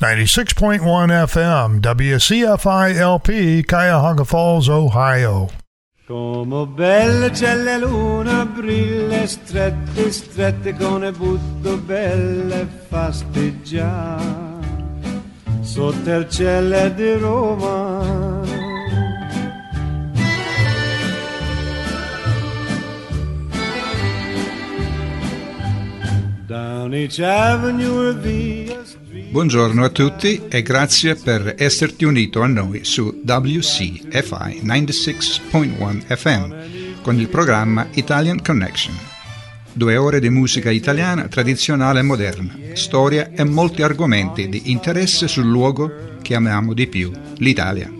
96.1 FM, WCFI LP, Cuyahoga Falls, Ohio. Come belle c'è la luna, brille strette, strette con le butto belle fasteggiare sotto il cielo di Roma. Buongiorno a tutti e grazie per esserti unito a noi su WCFI 96.1 FM con il programma Italian Connection. Due ore di musica italiana tradizionale e moderna, storia e molti argomenti di interesse sul luogo che amiamo di più, l'Italia.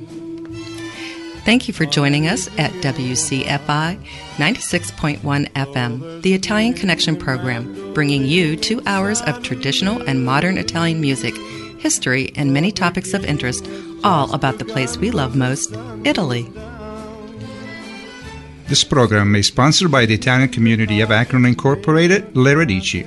Thank you for joining us at WCFI 96.1 FM, the Italian Connection program, bringing you two hours of traditional and modern Italian music, history, and many topics of interest, all about the place we love most, Italy. This program is sponsored by the Italian community of Akron Incorporated, Le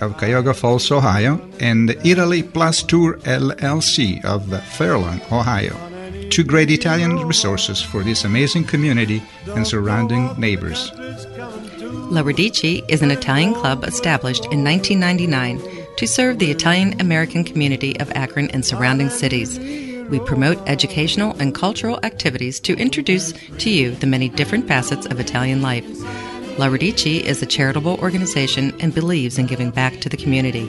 of Cuyahoga Falls, Ohio, and Italy Plus Tour LLC of Fairlawn, Ohio two great Italian resources for this amazing community and surrounding neighbors. La Radici is an Italian club established in 1999 to serve the Italian American community of Akron and surrounding cities. We promote educational and cultural activities to introduce to you the many different facets of Italian life. La Radici is a charitable organization and believes in giving back to the community.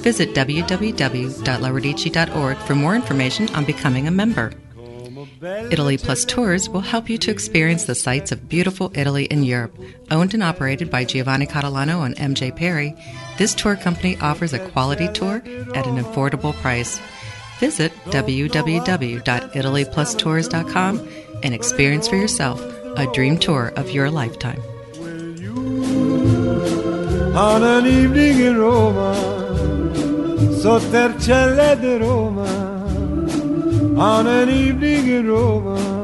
Visit www.laradici.org for more information on becoming a member. Italy Plus Tours will help you to experience the sights of beautiful Italy and Europe. Owned and operated by Giovanni Catalano and MJ Perry, this tour company offers a quality tour at an affordable price. Visit www.italyplustours.com and experience for yourself a dream tour of your lifetime. On an evening in Roma, cielo di Roma. On an evening in Roma.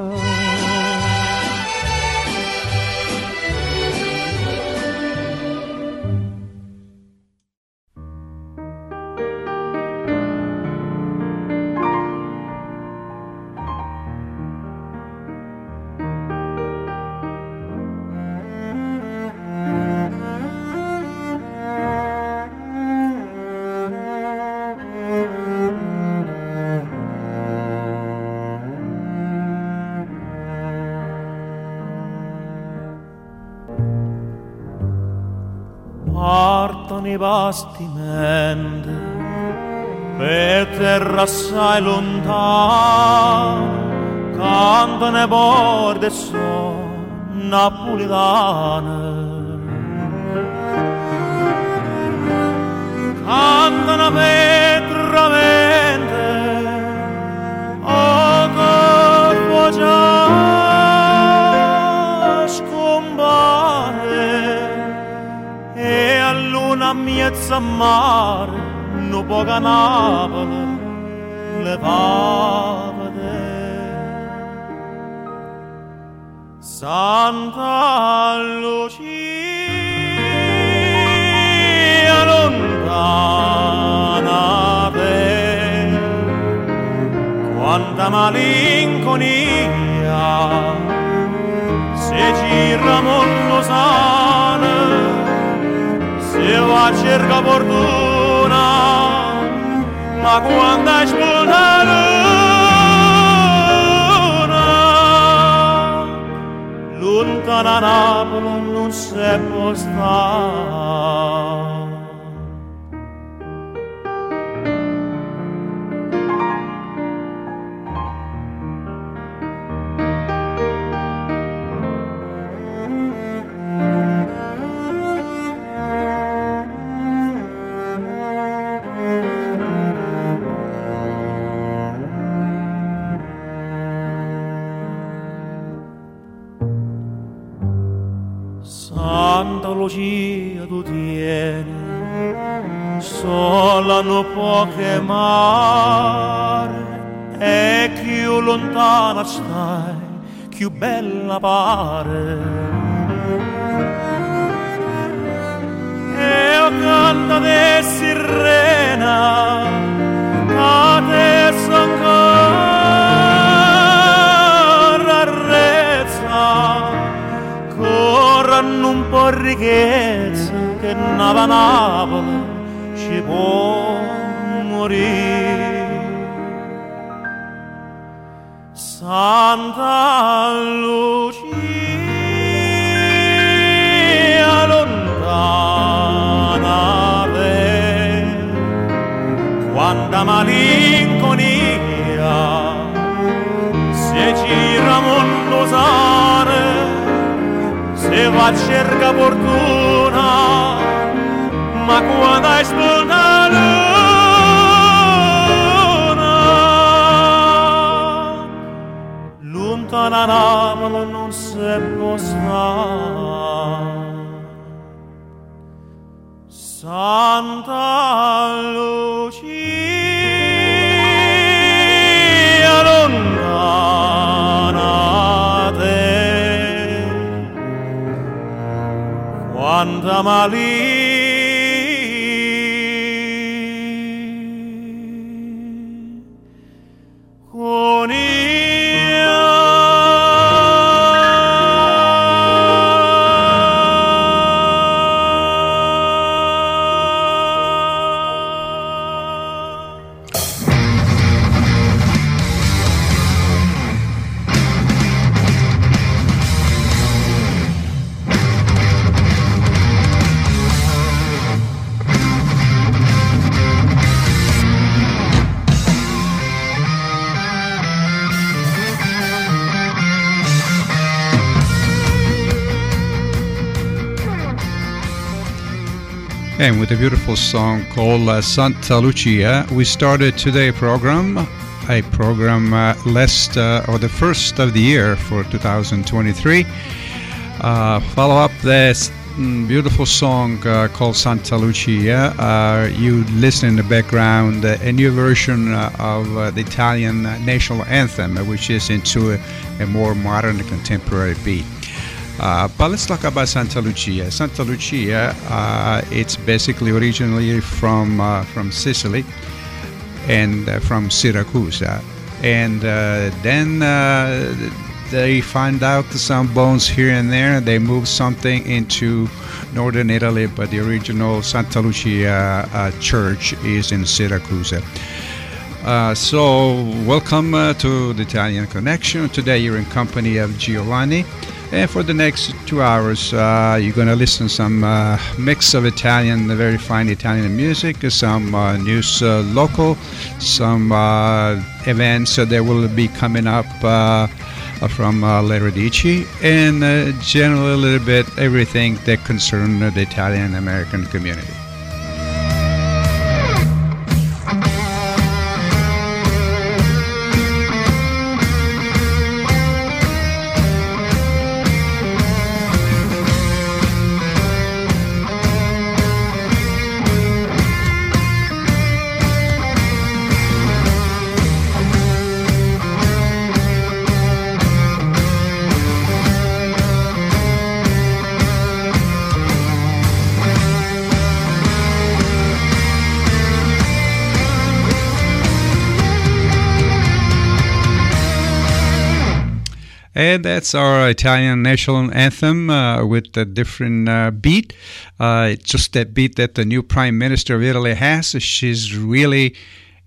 Bastimenti per terra assai lontana cantano borde so napolitane cantano vetramente oh corpo già a miezza mare no può canavere levavate Santa Lucia lontana te. Quanta malinconia se gira molto sana se va a cerca fortuna ma quando è spunta luna lontana Napoli non si può stare lontano poche mare e più lontana stai, più bella pare. E o canta di sirena, a te ancora rezza, corran un po' ricchezza che nava Napoli ci può morire. Santa Lucia lontana te, quanta malinconia se gira mondo sare, se va cerca fortuna, ma quando hai spunta luna, lontana Napoli non può stare. Santa Lucia lontana te, quanta malì And with a beautiful song called uh, Santa Lucia, we started today's program, a program uh, last uh, or the first of the year for 2023. Uh, follow up this mm, beautiful song uh, called Santa Lucia. Uh, you listen in the background a new version of the Italian national anthem, which is into a, a more modern contemporary beat. Uh, but let's talk about Santa Lucia. Santa Lucia, uh, it's basically originally from uh, from Sicily and uh, from Syracuse, and uh, then uh, they find out some bones here and there. They move something into northern Italy, but the original Santa Lucia church is in Syracuse. Uh, so, welcome uh, to the Italian Connection. Today, you're in company of Giovanni, and for the next two hours, uh, you're going to listen some uh, mix of Italian, very fine Italian music, some uh, news uh, local, some uh, events that will be coming up uh, from uh, Le Radici, and generally a little bit everything that concern the Italian American community. That's our Italian national anthem uh, with a different uh, beat. Uh, it's just that beat that the new prime minister of Italy has. She's really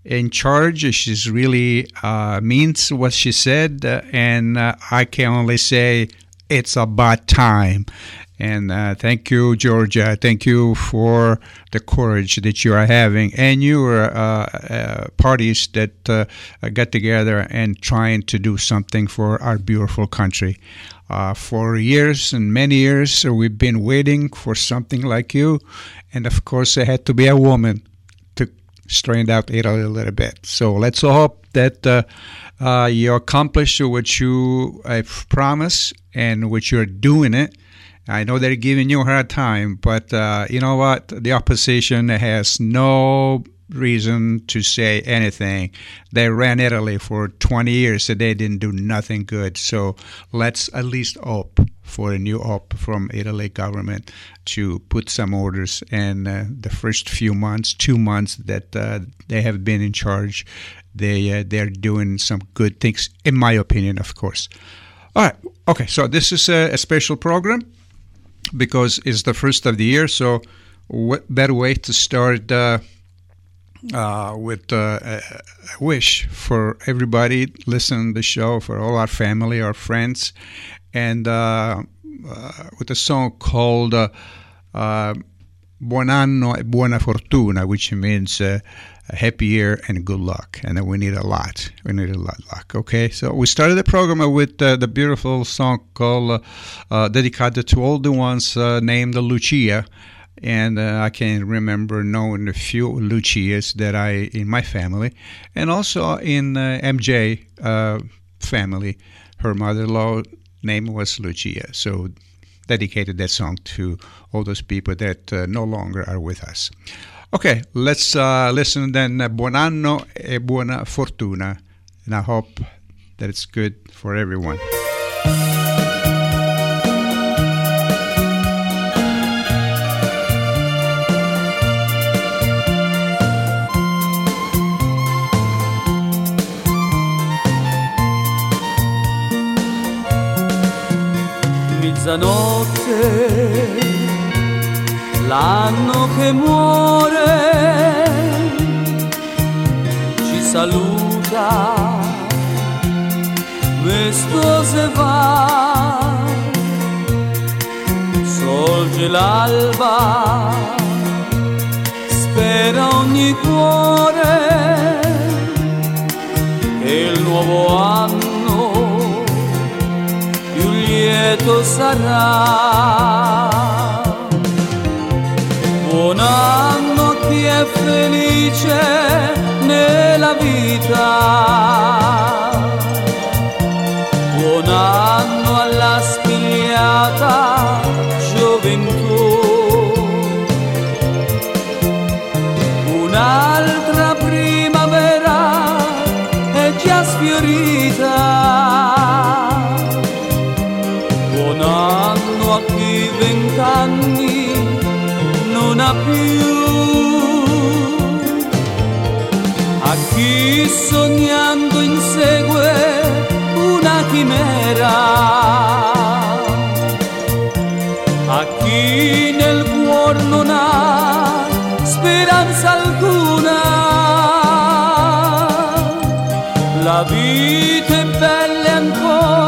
in charge. She's really uh, means what she said, uh, and uh, I can only say it's about time. And uh, thank you, Giorgia. Thank you for the courage that you are having, and your uh, uh, parties that uh, got together and trying to do something for our beautiful country. Uh, for years and many years, we've been waiting for something like you, and of course, it had to be a woman to straighten out Italy a little bit. So let's hope that uh, you accomplish what you have promised and what you're doing it. I know they're giving you a hard time, but uh, you know what? The opposition has no reason to say anything. They ran Italy for 20 years and they didn't do nothing good. So let's at least hope for a new hope from Italy government to put some orders. And uh, the first few months, two months that uh, they have been in charge, they uh, they're doing some good things, in my opinion, of course. All right. Okay. So this is a, a special program because it's the first of the year. So, what better way to start uh, uh, with uh, a wish for everybody listening to the show, for all our family, our friends, and uh, uh, with a song called uh, Buon anno e buona fortuna, which means a happy year and good luck. And then we need a lot. We need a lot of luck. Okay, so we started the program with uh, the beautiful song called uh, uh, dedicated to all the ones uh, named Lucia. And uh, I can remember knowing a few Lucias that I in my family, and also in uh, MJ family. Her mother-in-law name was Lucia, so dedicated that song to all those people that no longer are with us. Okay, let's uh, listen then. uh, Buon anno e buona fortuna, and I hope that it's good for everyone. mezzanotte, l'anno che muore, ci saluta, questo se va, sorge l'alba, spera ogni cuore che il nuovo anno più lieto sarà. Buon anno a chi è felice nella vita. Buon anno alla spigliata gioventù. Un'altra primavera è già sfiorita. Buon anno a chi vent'anni ha più, a chi sognando insegue una chimera, a chi nel cuor non ha speranza alcuna. La vita è bella ancora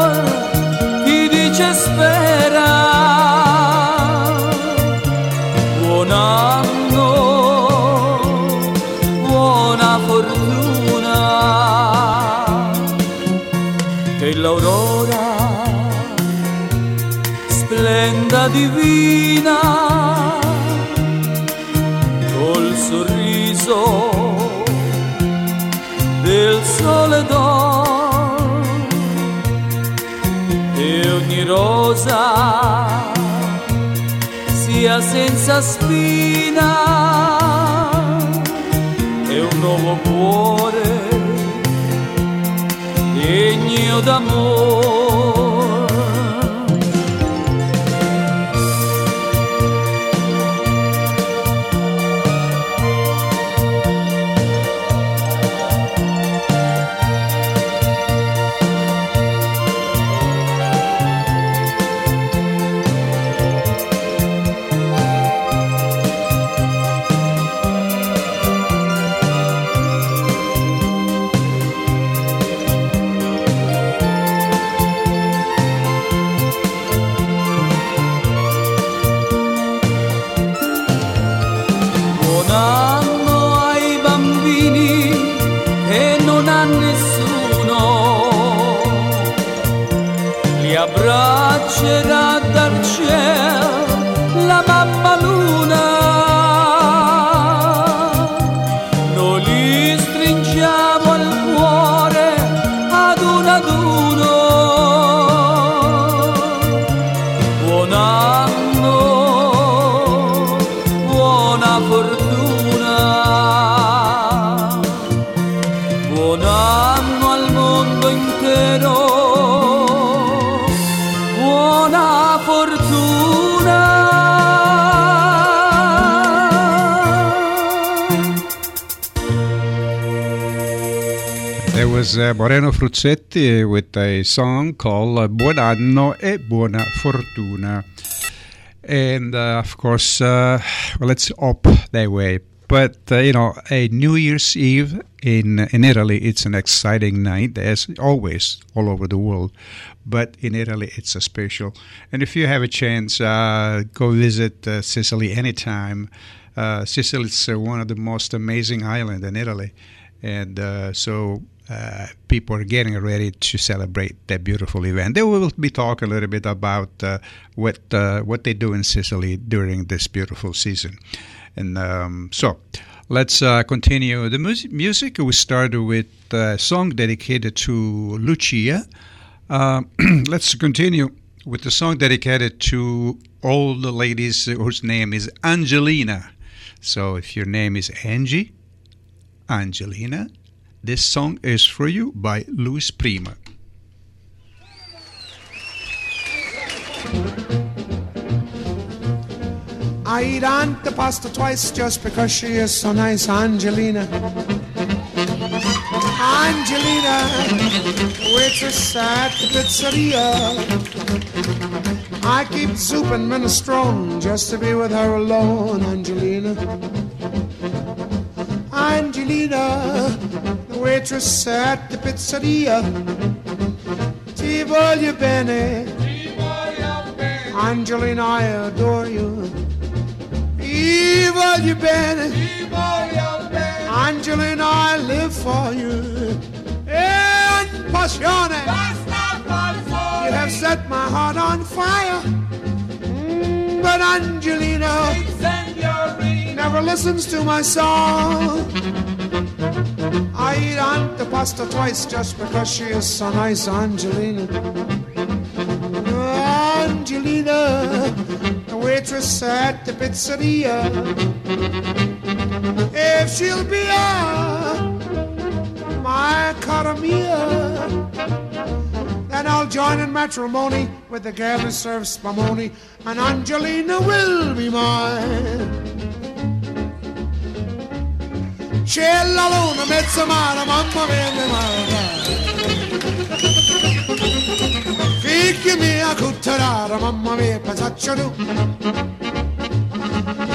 senza spina. E un nuovo cuore degno d'amore Moreno Fruzzetti with a song called Buon anno e buona fortuna. and uh, of course, uh, well, let's hope that way. But uh, you know, a New Year's Eve in in Italy, it's an exciting night, as always all over the world. But in Italy, it's a special. And if you have a chance, uh, go visit uh, Sicily anytime. Sicily is one of the most amazing islands in Italy, and uh, so uh, people are getting ready to celebrate that beautiful event. They will be talking a little bit about uh, what uh, what they do in Sicily during this beautiful season, and um, so let's uh, continue the mus- music. We started with a song dedicated to Lucia. Uh, let's continue with the song dedicated to all the ladies whose name is Angelina. So if your name is Angie, Angelina, this song is for you by Louis Prima. I eat antipasta twice just because she is so nice, Angelina. Angelina, waitress at the pizzeria. I keep soup and minestrone just to be with her alone, Angelina. Angelina, the waitress at the pizzeria. Ti voglio bene. Angelina, I adore you. Ti voglio bene. Angelina, I live for you. En passione. You have set my heart on fire. Mm, but Angelina never listens to my song. I eat antipasta twice just because she is so nice, Angelina. Angelina, the waitress at the pizzeria. If she'll be a my cara then I'll join in matrimony with the girl who serves spumoni, and Angelina will be mine. C'è la luna, mezza mare, mamma mia, mi male. Figli mia, cutterara, mamma mia, pensaccia tu.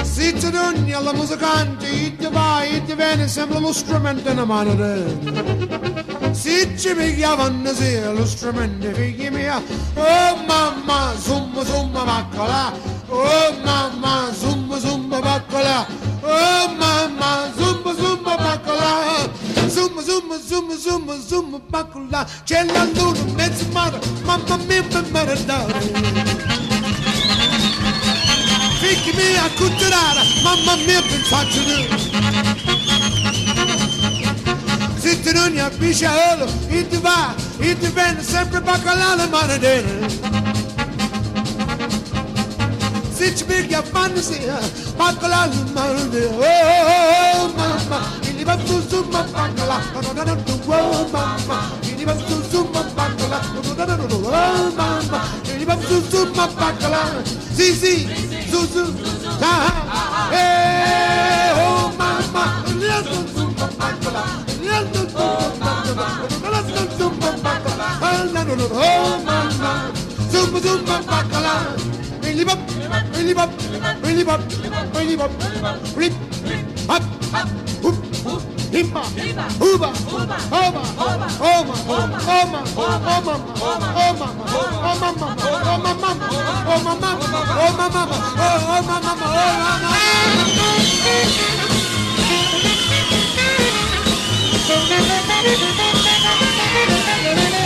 Zitta d'ogni alla musicante, i ti vai, i ti viene, sembra lo strumento in mano. Se ci pigliavano sia lo strumento, figli mia, oh mamma, zumba zumba baccola, oh mamma, zumba zumba baccola, oh mamma, zumba zumba baccola, zumba zumba zumba zumba zumba baccola, c'è la luna, mezzo mare, mamma mia, mi maradare. Figli mia, cutterara, mamma mia, pensate Se ti va, e ti viene sempre baccalà la manadera. Se ci piglia fantasia, uh, baccalà la manadera. Oh, oh, oh, oh mamma, il va su su ma baccalà, no no no no, oh mamma, il va su su ma baccalà, no no no no, oh mamma, il va su su ma baccalà. Sì sì, su su, ah ah, eh, oh su ma baccalà. Oh mama, zumba zumba bacala, really bop, really bop, really bop, really bop, rip, hop, hoop, himba, hooba, hoba, homa, homa, homa, homa, homa, homa, homa, mama, oh mama, oh mama, oh mama, oh mama, oh mama. Thank you.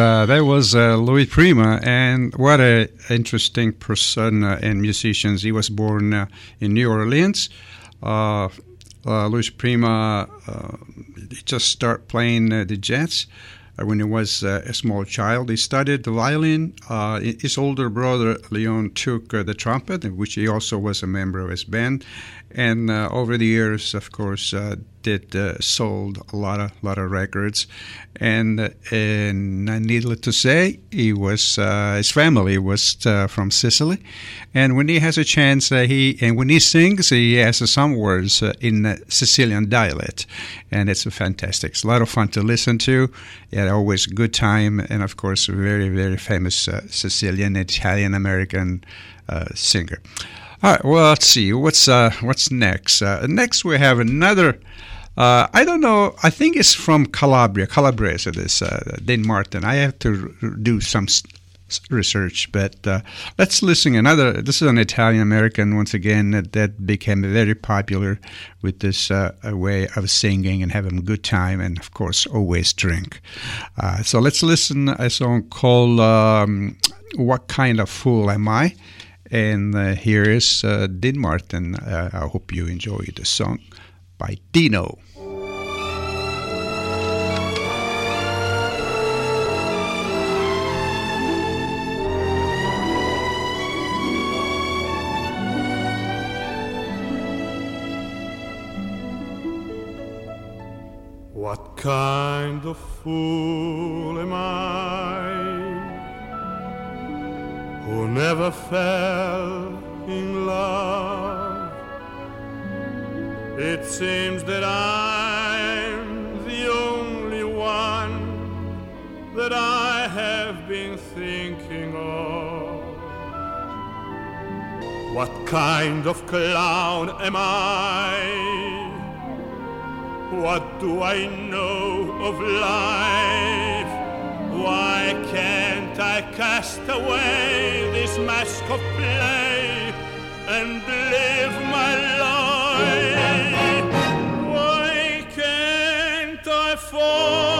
Uh, that was uh, Louis Prima, and what a interesting person and musicians. He was born uh, in New Orleans. Uh, uh, Louis Prima just started playing the jazz when he was a small child. He studied the violin. his older brother Leon took the trumpet, in which he also was a member of his band. And over the years, of course, did uh, sold a lot of lot of records, and uh, and needless to say, he was uh, his family was uh, from Sicily, and when he has a chance, uh, he and when he sings, he has some words uh, in Sicilian dialect, and it's fantastic. It's a lot of fun to listen to. He had always a good time, and of course, a very very famous Sicilian Italian American singer. All right. Well, let's see what's uh, what's next. Uh, next, we have another. Uh, I don't know. I think it's from Calabria, Calabrese. This uh, Dean Martin. I have to do some research, but uh, let's listen. Another. This is an Italian American once again that, that, became very popular with this uh, way of singing and having a good time, and of course, always drink. so let's listen a song called um, "What Kind of Fool Am I." And uh, here is uh, Dean Martin. Uh, I hope you enjoy the song by Dino. What kind of fool am I? Who never fell in love. It seems that I'm the only one that I have been thinking of. What kind of clown am I? What do I know of life? Why can't I cast away this mask of play and live my life? Why can't I fall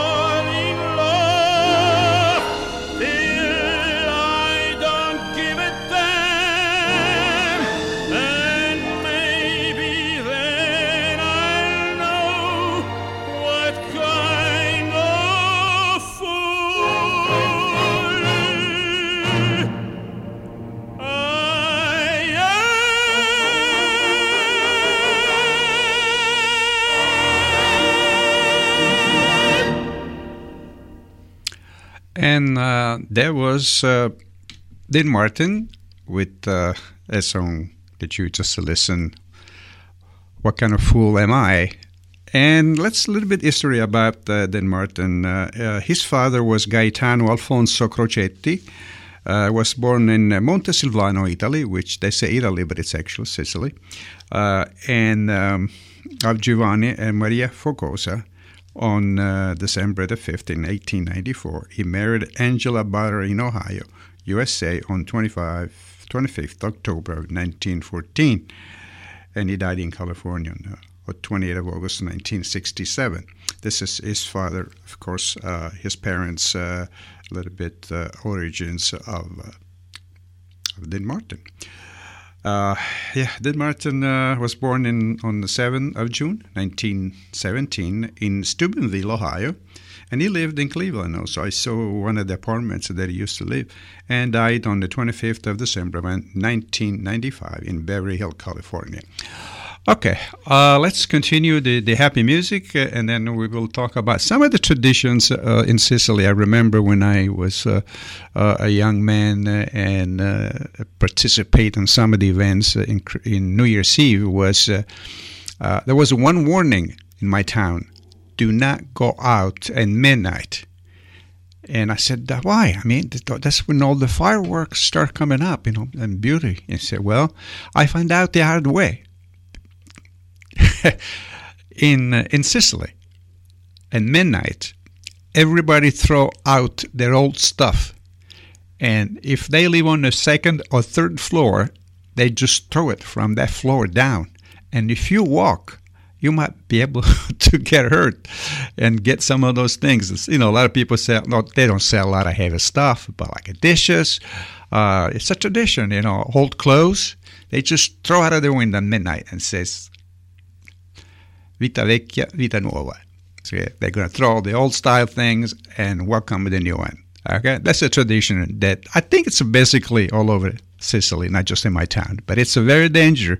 there was uh, Dean Martin with uh, a song that you just listen. What kind of fool am I? And let's a little bit history about uh, Dean Martin. Uh, uh, his father was Gaetano Alfonso Crocetti. Uh, was born in uh, Montesilvano, Italy, which they say Italy, but it's actually Sicily, uh, and um, of Giovanni and Maria Focosa on uh, December the 5th in 1894. He married Angela Butter in Ohio, USA on 25, 25th October 1914, and he died in California on uh, 28th of August 1967. This is his father, of course, uh, his parents, a little bit uh, origins of, uh, of Dean Martin. Uh, yeah, Dean Martin uh, was born in on the 7th of June, 1917, in Steubenville, Ohio, and he lived in Cleveland. Also, I saw one of the apartments that he used to live, and died on the 25th of December, 1995, in Beverly Hills, California. Okay, uh, let's continue the, the happy music, uh, and then we will talk about some of the traditions uh, in Sicily. I remember when I was uh, uh, a young man uh, and participate in some of the events in, in New Year's Eve. Was there was one warning in my town: do not go out at midnight. And I said, why? I mean, that's when all the fireworks start coming up, you know, and beauty. And he said, well, I found out the hard way. in uh, in Sicily at midnight, everybody throw out their old stuff, and if they live on the second or third floor, they just throw it from that floor down. And if you walk, you might be able to get hurt and get some of those things. You know, a lot of people say, no, they don't sell a lot of heavy stuff, but like dishes, uh, it's a tradition, you know, old clothes, they just throw out of the window at midnight and says, Vita Vecchia, Vita Nuova. So they're going to throw the old style things and welcome the new one. Okay, that's a tradition that I think it's basically all over Sicily, not just in my town. But it's a very danger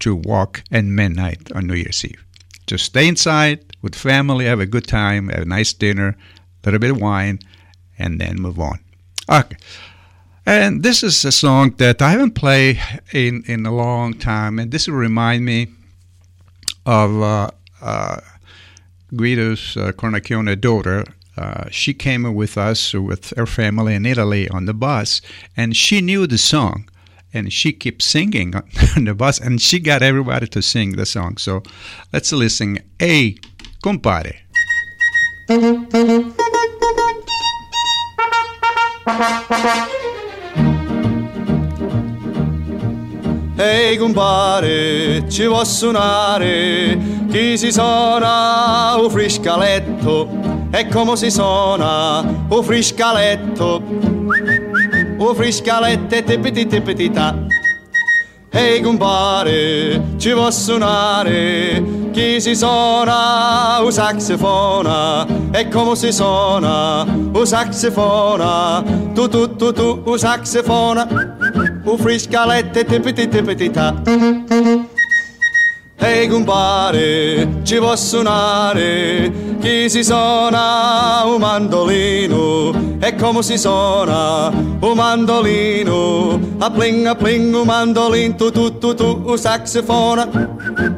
to walk at midnight on New Year's Eve. Just stay inside with family, have a good time, have a nice dinner, a little bit of wine, and then move on. Okay. And this is a song that I haven't played in, in a long time, and this will remind me of uh, uh, Guido's uh, Cornacchione daughter. Uh, she came with us with her family in Italy on the bus, and she knew the song, and she kept singing on the bus, and she got everybody to sing the song. So let's listen. Hey, compare. Ehi compare, ci vuoi suonare? Chi si suona un friscaletto? E come si suona un friscaletto? Un friscaletto e tipiti tipiti ta. Ehi compare, ci vuoi suonare? Chi si suona un saxofona? E come si suona un saxofona? Tu tu tu tu un saxofona un friscalette tipiti tipiti ta. Ehi compare, ci può suonare, chi si suona un mandolino, e come si suona un mandolino, a pling a pling un mandolino, tu tu tu tu un saxofona,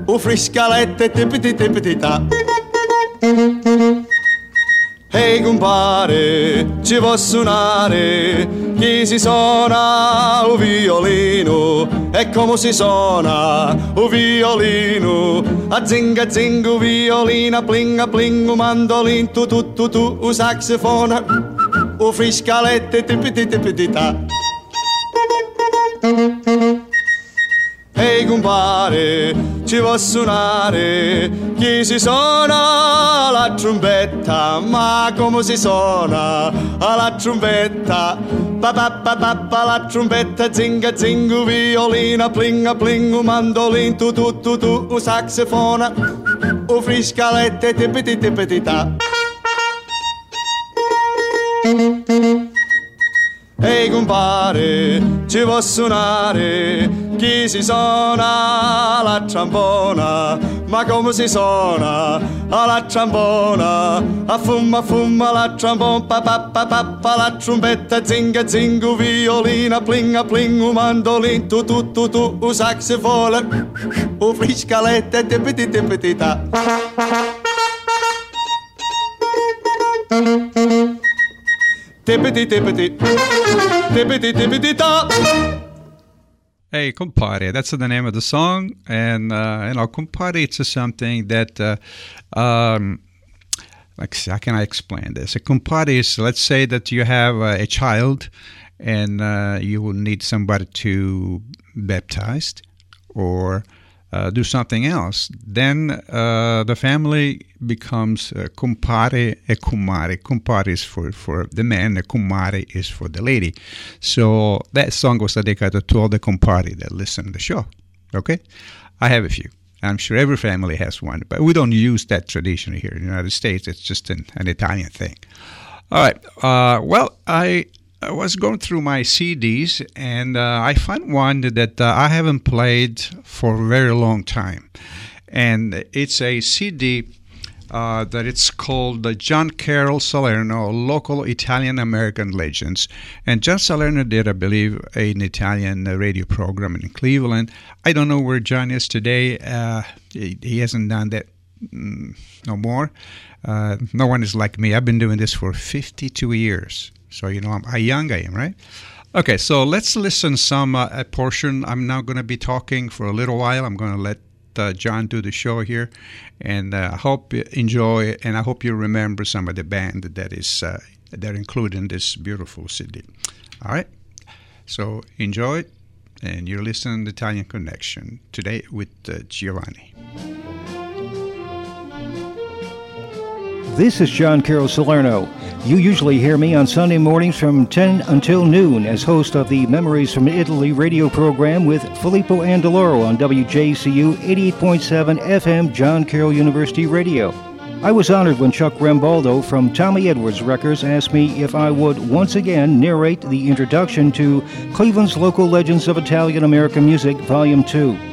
un friscalette tipiti tipiti ta. Ehi compare, ci può suonare, chi si suona un violino, e come si suona un violino, a zinga zinga un violino, a pling a pling un mandolin, tu tu tu tu un saxofona, un friscalette tipiti tipiti ta. Ehi compare, ci può suonare, chi si suona la trombetta, ma come si suona la trombetta? Pa pa pa pa pa la trombetta, zinga zinga, violina, plinga plinga, mandolin, tu tu tu tu, un saxofona, un friscalette, tipiti tipiti ta. Ehi compare, ci può suonare, chi si suona la trombona, ma come si suona la trombona, a fumma fumma la trombona, pa pa pa pa la trombetta, zinga zinga, violina, plinga un mandolin, tu tu tu tu, un saxofone, un friscalette, tipiti tipiti ta. Tippity tippity, tippity tippity. Hey, compare. That's the name of the song, and uh, you know, compare. It's something that, uh, um, like, how can I explain this? A compare is, let's say that you have uh, a child, and uh, you will need somebody to baptized, or uh, do something else, then uh, the family becomes uh, compare e comare. Compare is for, for the man, and comare is for the lady. So that song was dedicated to all the compari that listen to the show. Okay? I have a few. I'm sure every family has one, but we don't use that tradition here in the United States. It's just an, an Italian thing. All right. Uh, well, I I was going through my CDs and uh, I found one that uh, I haven't played for a very long time. And it's a CD uh, that it's called the John Carroll Salerno Local Italian American Legends. And John Salerno did, I believe, an Italian radio program in Cleveland. I don't know where John is today. Uh, he, he, hasn't done that mm, no more. Uh, no one is like me. I've been doing this for 52 years. So you know how young I am, right? Okay, so let's listen some uh, a portion. I'm now going to be talking for a little while. I'm going to let uh, John do the show here, and I uh, hope you enjoy. And I hope you remember some of the band that is uh, that included in this beautiful CD. All right, so enjoy it, and you're listening to Italian Connection today with uh, Giovanni. This is John Carroll Salerno. You usually hear me on Sunday mornings from 10 until noon as host of the Memories from Italy radio program with Filippo Andaloro on WJCU 88.7 FM John Carroll University Radio. I was honored when Chuck Rambaldo from Tommy Edwards Records asked me if I would once again narrate the introduction to Cleveland's Local Legends of Italian American Music, Volume 2.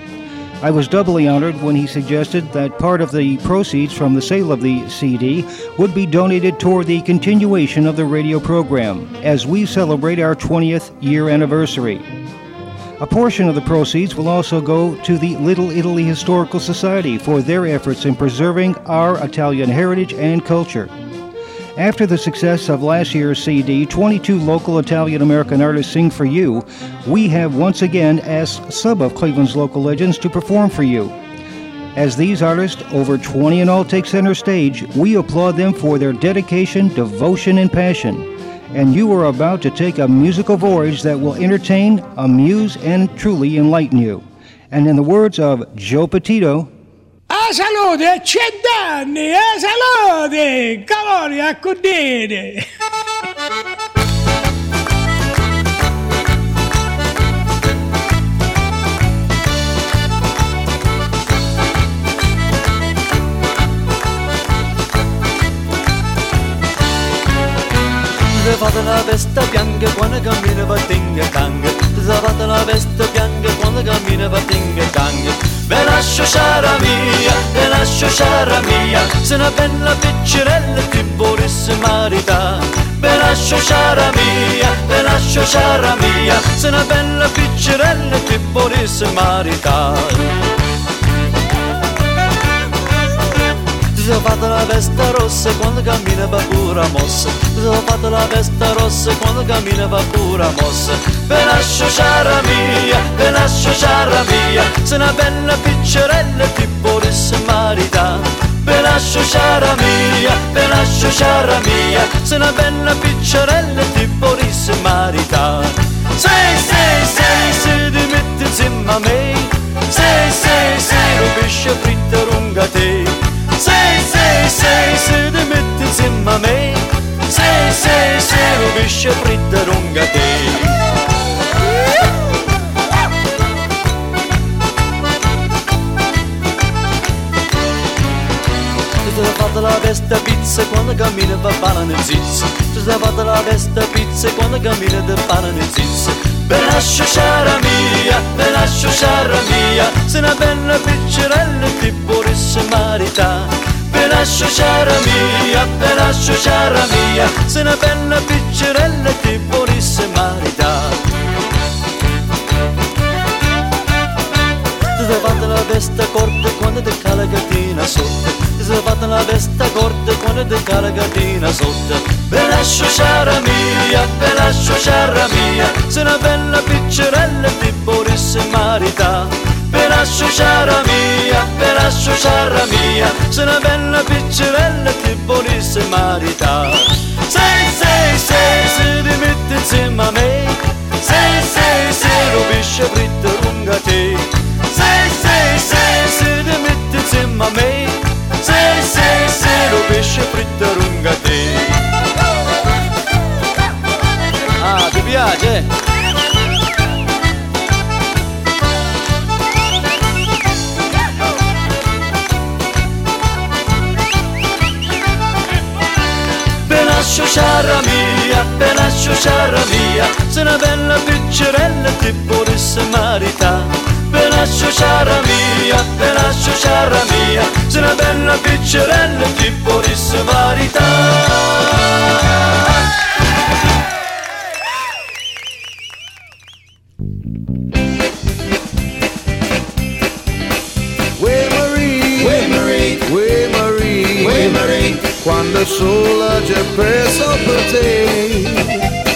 I was doubly honored when he suggested that part of the proceeds from the sale of the CD would be donated toward the continuation of the radio program as we celebrate our 20th year anniversary. A portion of the proceeds will also go to the Little Italy Historical Society for their efforts in preserving our Italian heritage and culture. After the success of last year's CD, 22 local Italian American artists sing for you, we have once again asked some of Cleveland's local legends to perform for you. As these artists, over 20 in all, take center stage, we applaud them for their dedication, devotion, and passion. And you are about to take a musical voyage that will entertain, amuse, and truly enlighten you. And in the words of Joe Petito, A salute, c'è danni, a salute, calori a cudire. Fate la veste bianca quando cammina va tinga tanga fate la veste bianca quando cammina va tinga tanga Ve lascio cara mia, ve lascio cara mia. Se una bella piccerella ti volesse marità. Ve lascio cara mia, ve lascio cara mia. Se una bella piccerella ti volesse marità ho fatto la veste rossa quando cammina va pura mossa. Ti ho fatto la veste rossa quando cammina va pura mossa. Ve lascio cara mia, ve lascio cara mia Se una bella piccerella ti volesse marità Ve lascio cara mia, ve lascio cara mia Se una bella piccerella ti volesse marità Sei, sei, sei, se ti insieme a me. Sei, sei, sei, rupisce fritta lunga te sei, sei, sei, se ti metti insieme a me Sei, sei, sei, lo pesce fritta lunga te Sei fatta la veste pizza quando cammina bene nel zizzo. Ti sei fatta la veste pizza quando cammina va bene nel zizzo. Per lascio cara mia, per lascio cara mia Se una bella piccerella ti volesse marità. Per lascio cara mia, per lascio cara mia Se una bella piccerella ti volesse marità. Ti sei la veste corta quando ti cala gattina sotto se fatta la testa corta con le caricatina sotto. Belascio sciara mia, belascio sciara mia, se una bella piccerella ti vorresti marità. Belascio sciara mia, belascio sciara mia, se una bella piccerella ti vorresti marità. Sei, sei, sei, si dimetti insieme a me, sei, sei, sei, rubisce fritta lunga te. Sei, sei, sei, si dimetti insieme a me. Te lascio cara mia, se una bella piccerella ti volesse marità. Ve lascio cara mia, ve lascio cara mia. Se una bella piccerella ti volesse marità. Quando il sole ci ha preso per te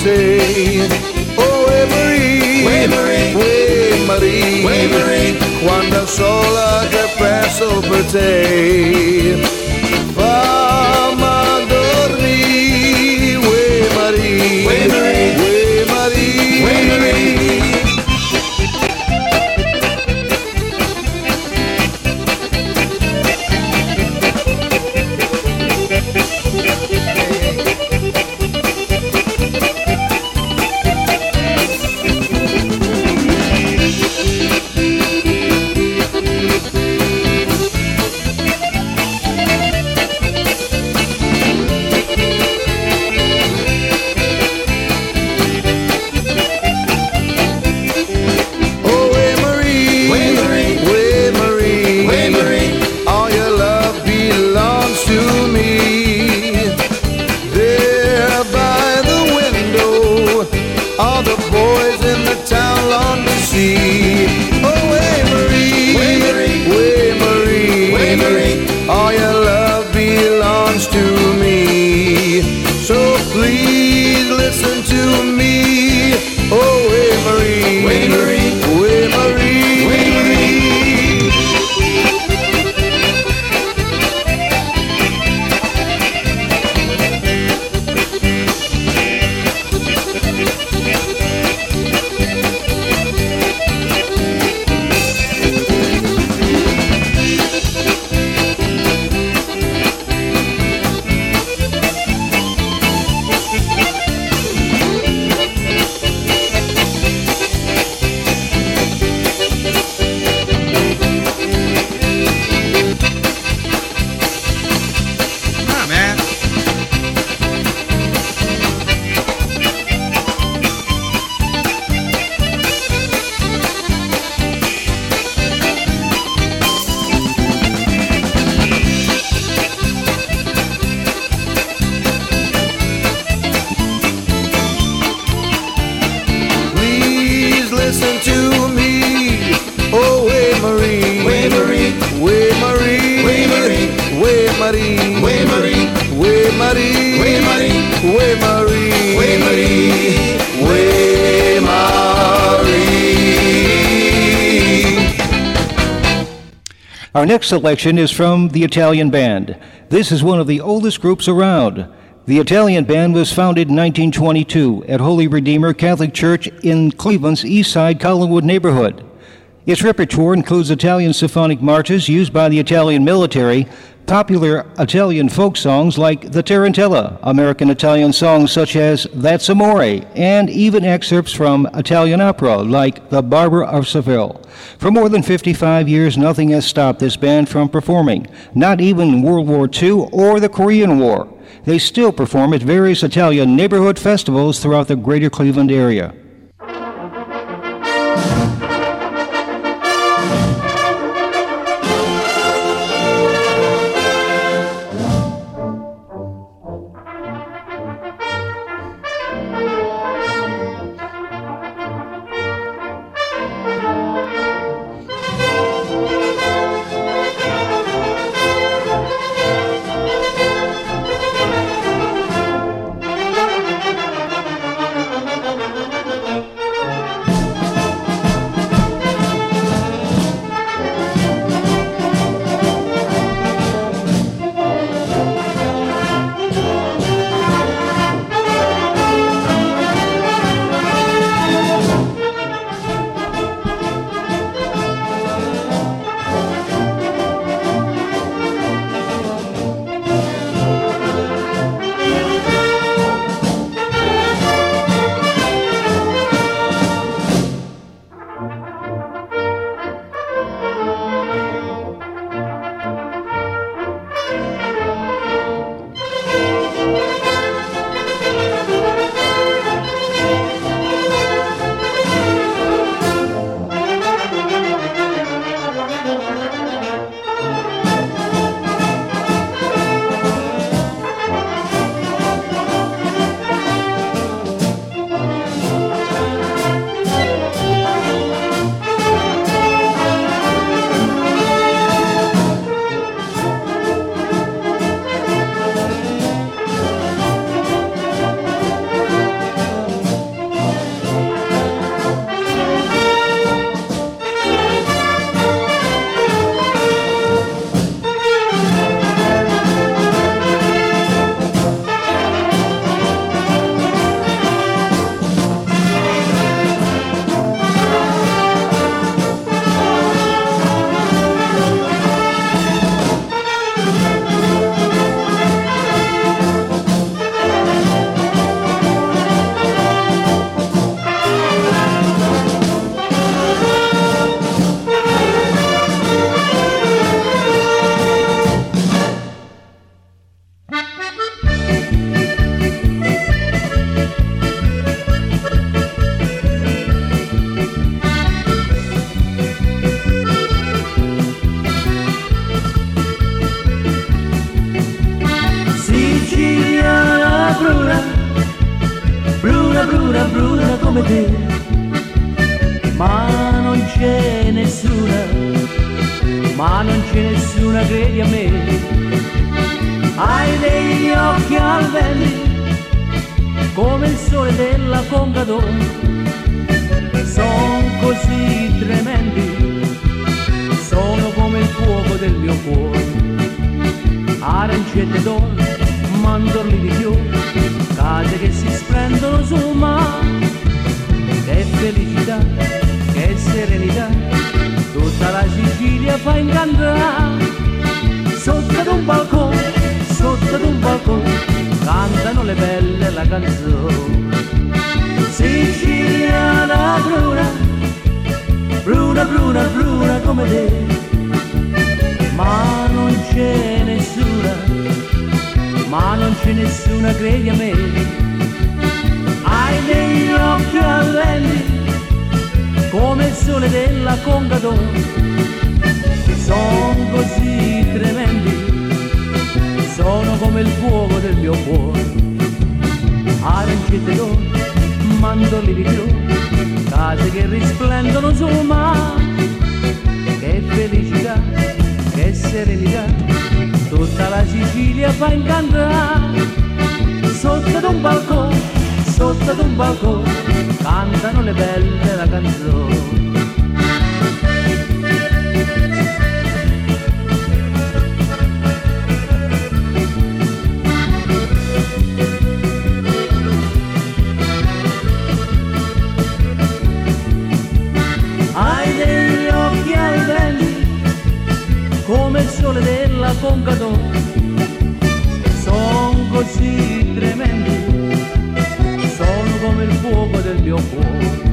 say, Oh, Emery, Emery, Emery, Emery, quando il sole che presso per te, next selection is from the Italian Band. This is one of the oldest groups around. The Italian Band was founded in 1922 at Holy Redeemer Catholic Church in Cleveland's East Side Collinwood neighborhood. Its repertoire includes Italian symphonic marches used by the Italian military, popular Italian folk songs like the Tarantella, American Italian songs such as That's Amore, and even excerpts from Italian opera like The Barber of Seville. For more than 55 years, nothing has stopped this band from performing, not even World War II or the Korean War. They still perform at various Italian neighborhood festivals throughout the greater Cleveland area. parole belle la canzone. Siciliana bruna, bruna, bruna, bruna come te, ma non c'è nessuna, ma non c'è nessuna, credi a me. Hai degli occhi allendi, come il sole della Congadone sono così tremendi, sono come il fuoco del mio cuore arancette mandorli di case che risplendono sul mare. che felicità, che serenità, tutta la Sicilia fa incantare. Sotto ad un balcone, sotto ad un balcone, cantano le belle la canzone. No, sono così tremendi, sono come il fuoco del mio cuore.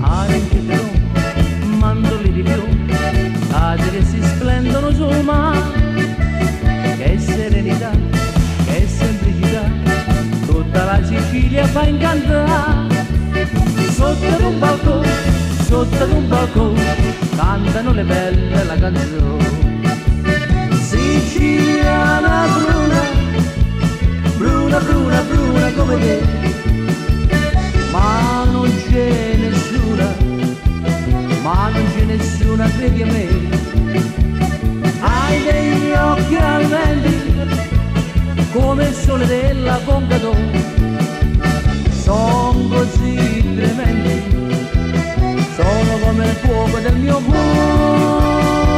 Anche tu, mandorli di più, case che si splendono sul mare, che serenità, che semplicità, tutta la Sicilia fa incantare. Sotto un balcone, sotto un balcone, cantano le belle la canzone. Siciliana bruna, bruna, bruna, bruna come te, ma non c'è nessuna, ma non c'è nessuna, credi a me. Hai degli occhi ardenti, come il sole della Congador sono così tremendi, sono come il fuoco del mio cuore.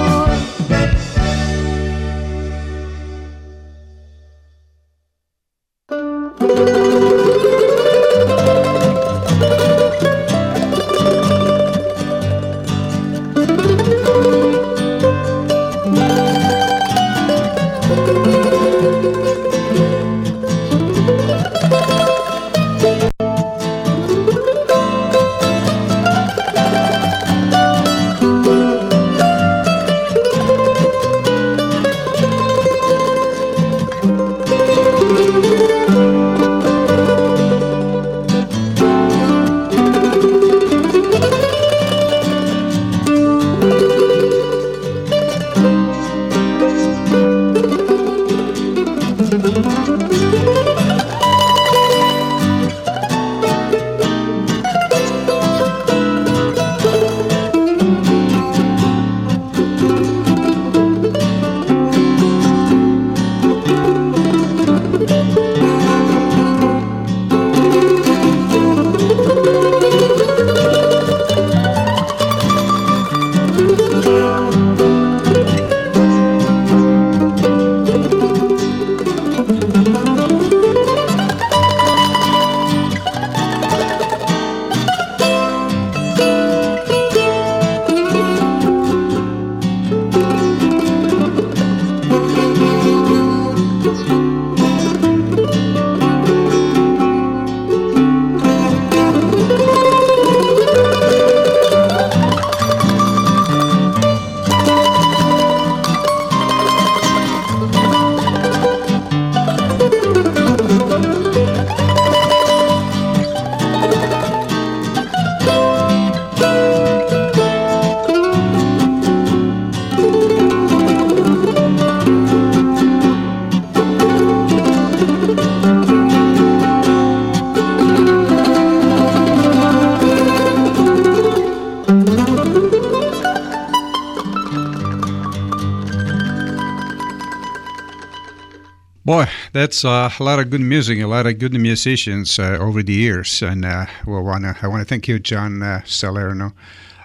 That's uh, a lot of good music, a lot of good musicians uh, over the years, and uh, well, wanna, I want to thank you, John uh, Salerno,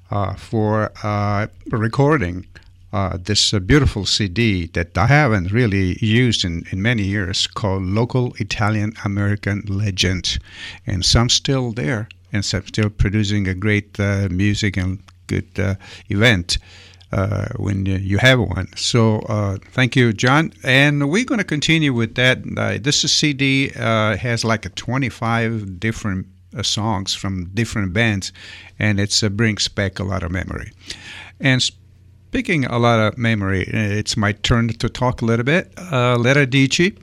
uh, for uh, recording this beautiful CD that I haven't really used in, in many years, called "Local Italian American Legend," and some still there, and some still producing a great music and good event uh, when you have one. So uh, thank you, John. And we're going to continue with that. Uh, this is CD uh, has like a 25 different uh, songs from different bands, and it uh, brings back a lot of memory. And speaking a lot of memory, it's my turn to talk a little bit. Uh, Le Radici,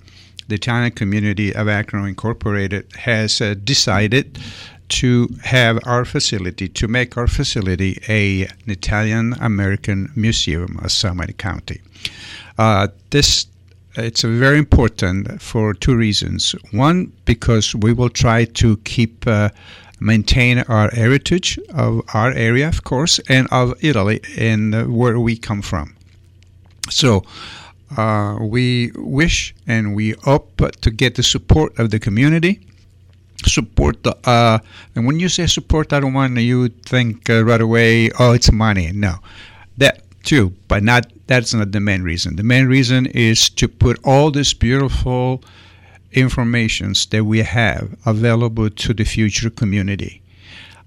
the Italian community of Akron Incorporated, has decided to have our facility, to make our facility a, an Italian American museum of Summit County. Uh, this it's very important for two reasons. One, because we will try to keep uh, maintain our heritage of our area, of course, and of Italy and where we come from. So. Uh, we wish and we hope to get the support of the community support the uh, and when you say support i don't want you think uh, right away oh it's money no that too but not that's not the main reason the main reason is to put all this beautiful informations that we have available to the future community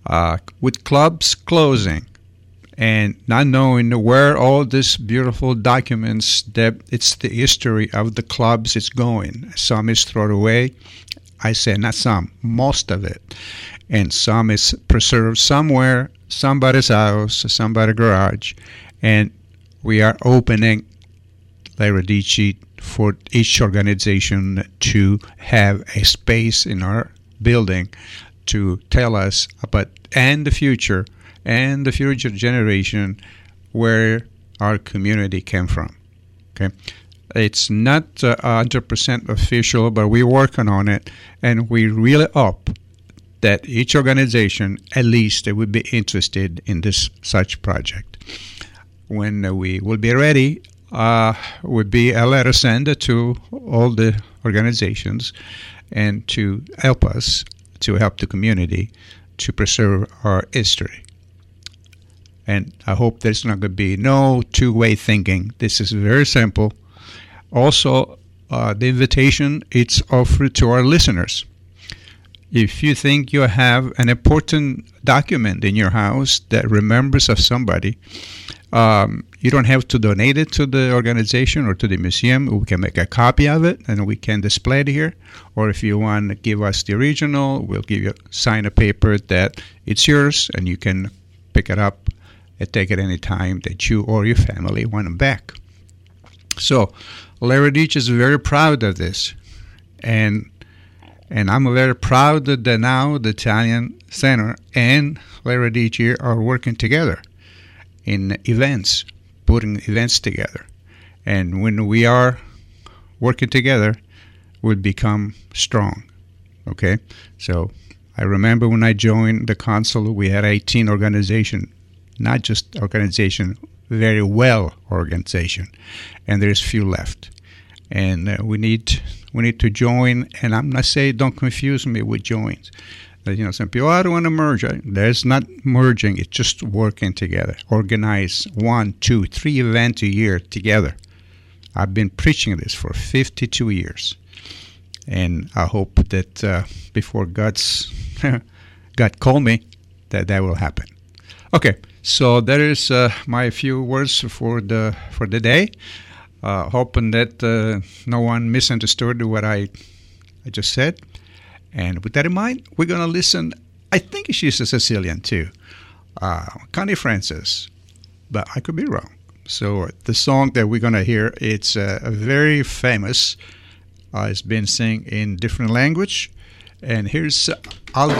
uh, with clubs closing and not knowing where all these beautiful documents that it's the history of the clubs is going. Some is thrown away. I say not some, most of it. And some is preserved somewhere, somebody's house, somebody's garage. And we are opening Le Radici for each organization to have a space in our building to tell us about and the future and the future generation where our community came from. Okay, it's not uh, 100% official, but we're working on it, and we really hope that each organization, at least, would be interested in this such project. When we will be ready, uh, would be a letter sent to all the organizations and to help us to help the community to preserve our history. And I hope there's not going to be no two way thinking. This is very simple. Also, uh, the invitation it's offered to our listeners. If you think you have an important document in your house that remembers of somebody, um, you don't have to donate it to the organization or to the museum. We can make a copy of it and we can display it here. Or if you want to give us the original, we'll give you sign a paper that it's yours and you can pick it up and take it any time that you or your family want them back. So, Le Radici is very proud of this, and and I'm very proud that now the Italian Center and Le Radici are working together in events, putting events together, and when we are working together, we'll become strong. Okay, so I remember when I joined the council, we had 18 organizations not just organization, very well organization, and there's few left, and uh, we need we need to join. And I'm not saying don't confuse me with joins. Uh, you know, some people, oh, I don't want to merge. There's not merging. It's just working together. Organize one, two, three events a year together. I've been preaching this for 52 years, and I hope that uh, before God's God call me, that that will happen. Okay, so there is uh, my few words for the for the day. Uh, hoping that uh, no one misunderstood what I I just said. And with that in mind, we're gonna listen. I think she's a Sicilian too, uh, Connie Francis, but I could be wrong. So the song that we're gonna hear, it's uh, very famous. Uh, it's been sung in different language, and here's Al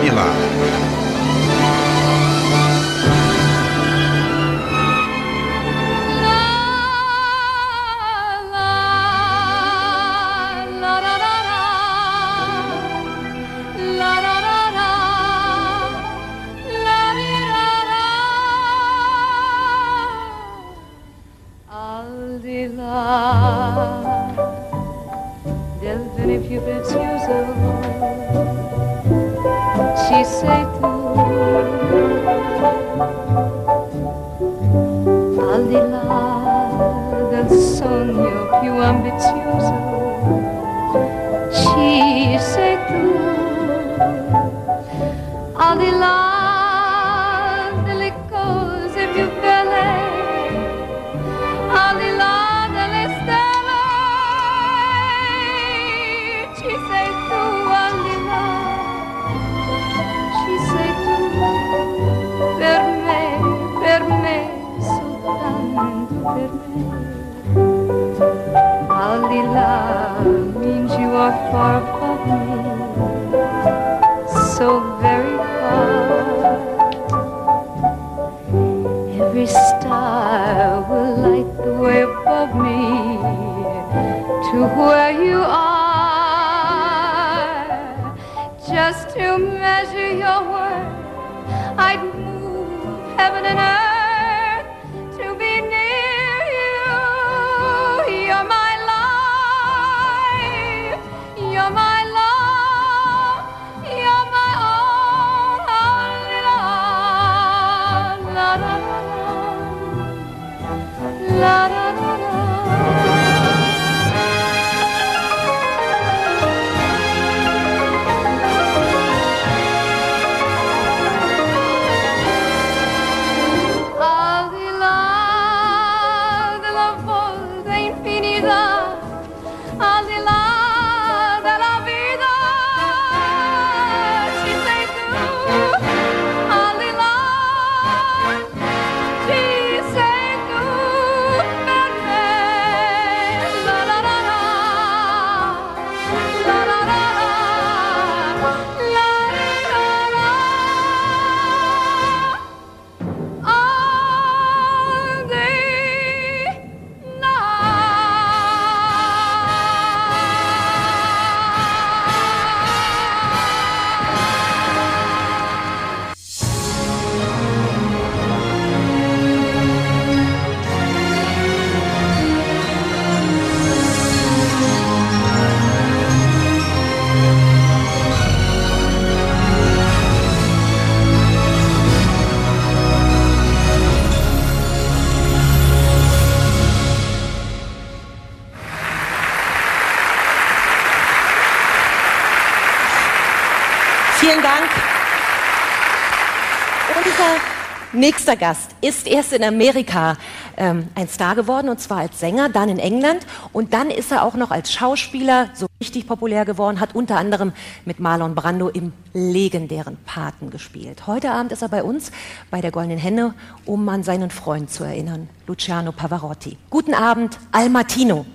nächster Gast ist erst in Amerika ähm, ein Star geworden, und zwar als Sänger, dann in England. Und dann ist er auch noch als Schauspieler so richtig populär geworden, hat unter anderem mit Marlon Brando im legendären Paten gespielt. Heute Abend ist er bei uns bei der Goldenen Henne, um an seinen Freund zu erinnern, Luciano Pavarotti. Guten Abend, Al Martino.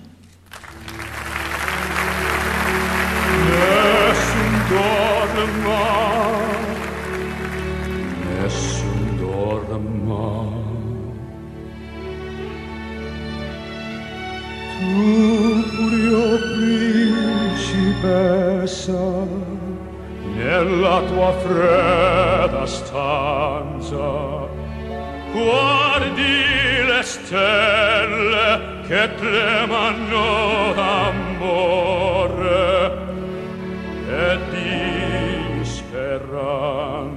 Nessun the tu Turbrio principessa nella tua fredda stanza guardi le stelle che tremano d'amore e di speranza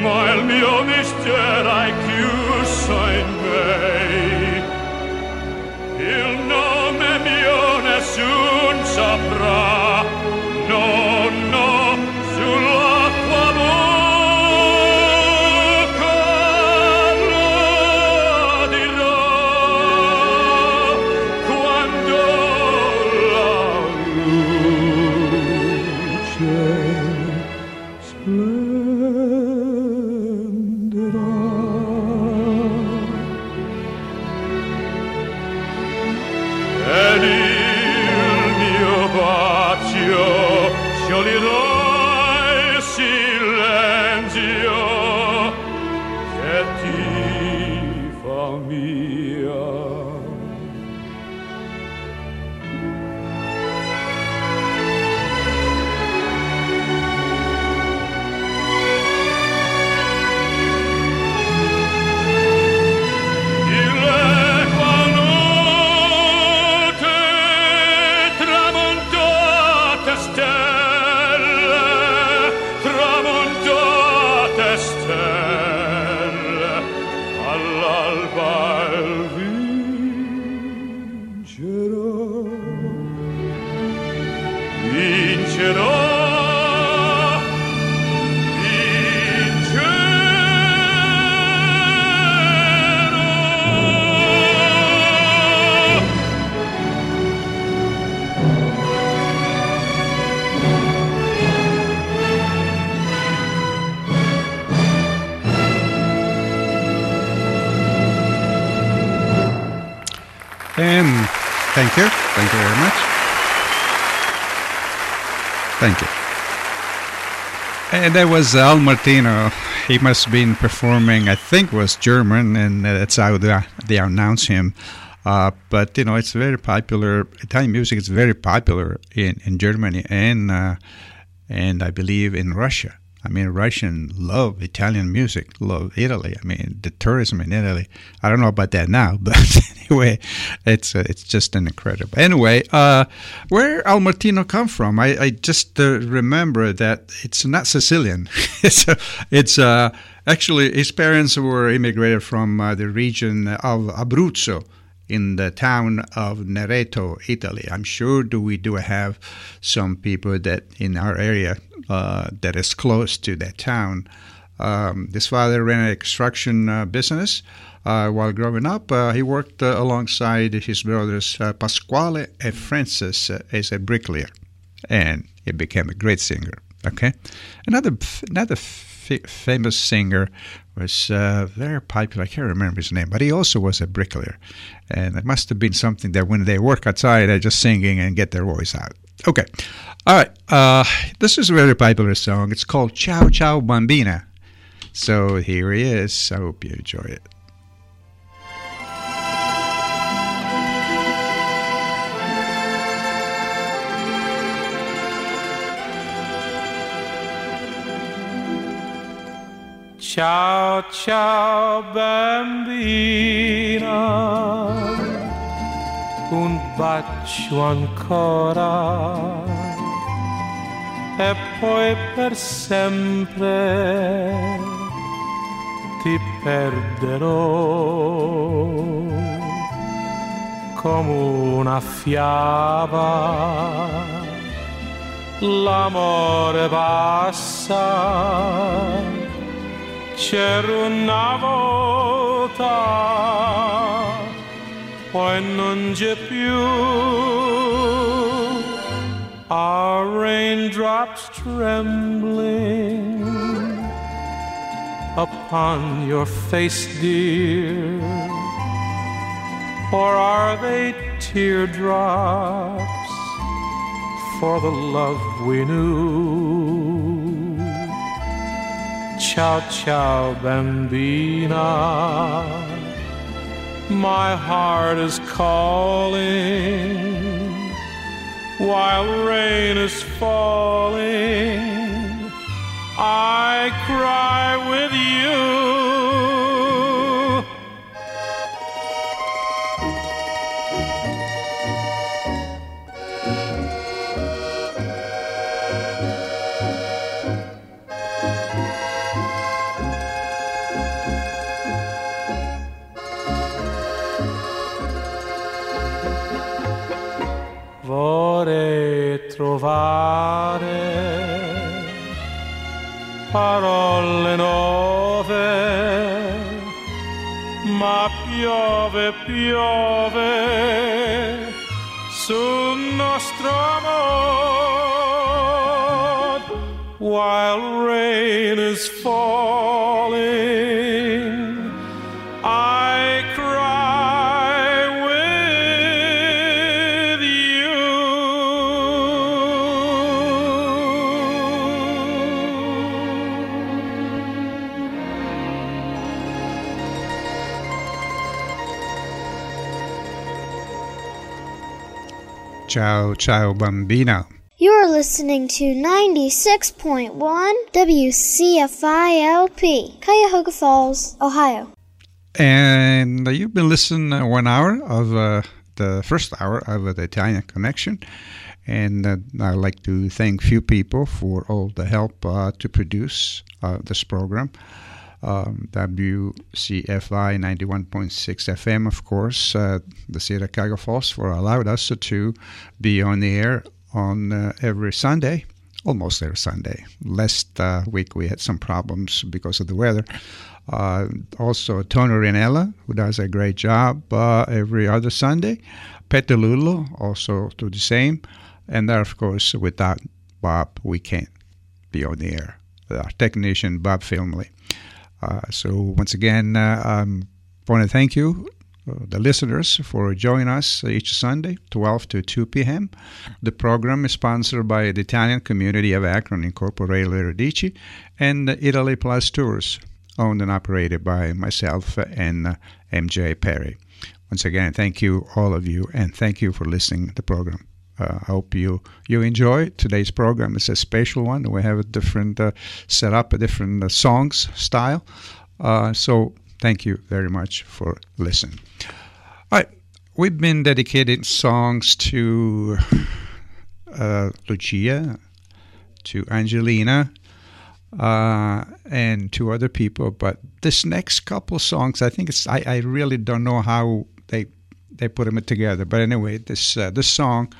ma il mio mestier hai chiuso in me. Il nome mio nessun saprà. You. Thank you very much. Thank you. And that was Al Martino. He must have been performing, I think was German, and that's how they, announce him. Uh, but, you know, it's very popular. Italian music is very popular in, in Germany and, uh, and I believe in Russia. I mean, Russians love Italian music, love Italy. I mean, the tourism in Italy. I don't know about that now, but anyway, it's uh, it's just an incredible. Anyway, uh, where Al Martino come from? I, I just uh, remember that it's not Sicilian. it's uh, it's uh, actually his parents were immigrated from uh, the region of Abruzzo in the town of Nereto, Italy. I'm sure do we do have some people that in our area uh, that is close to that town. Um, this father ran an construction uh, business, Uh, while growing up, uh, he worked uh, alongside his brothers uh, Pasquale and Francis as a bricklayer, and he became a great singer. Okay, another another f- famous singer was uh, very popular. I can't remember his name, but he also was a bricklayer, and it must have been something that when they work outside, they're just singing and get their voice out. Okay, all right. Uh, this is a very popular song. It's called "Ciao Ciao Bambina." So here he is. I hope you enjoy it. Ciao, ciao bambina, un bacio ancora. E poi per sempre ti perderò come una fiaba. L'amore passa c'era una volta, poi non c'è più. Our raindrops trembling upon your face, dear, or are they teardrops for the love we knew? Ciao, ciao, bambina. My heart is calling while rain is falling. I cry with you. Trovare parole nuove, ma piove, piove sul nostro while rain is falling. Ciao, ciao, bambina. You're listening to 96.1 WCFILP, Cuyahoga Falls, Ohio. And you've been listening uh, one hour of uh, the first hour of uh, the Italian Connection. And uh, I'd like to thank few people for all the help uh, to produce uh, this program. Um, WCFI 91.6 FM, of course, uh, the Cuyahoga Falls, for allowed us to be on the air on uh, every Sunday, almost every Sunday. Last uh, week we had some problems because of the weather. Uh, also, Tony Rinella, who does a great job uh, every other Sunday. Petalullo, also do the same. And then, of course, without Bob, we can't be on the air. Our technician, Bob Filmley. Uh, so, once again, I want to thank you uh, the listeners for joining us each Sunday, 12 to 2 p.m. The program is sponsored by the Italian community of Akron Incorporated Radici and Italy Plus Tours, owned and operated by myself and uh, MJ Perry. Once again, thank you, all of you, and thank you for listening to the program. Uh, I hope you you enjoy today's program. It's a special one. We have a different uh, setup, a different uh, songs style. Uh, so thank you very much for listening. All right, we've been dedicating songs to uh, Lucia, to Angelina, uh, and to other people. But this next couple songs, I think it's I, I really don't know how they they put them together. But anyway, this uh, this song,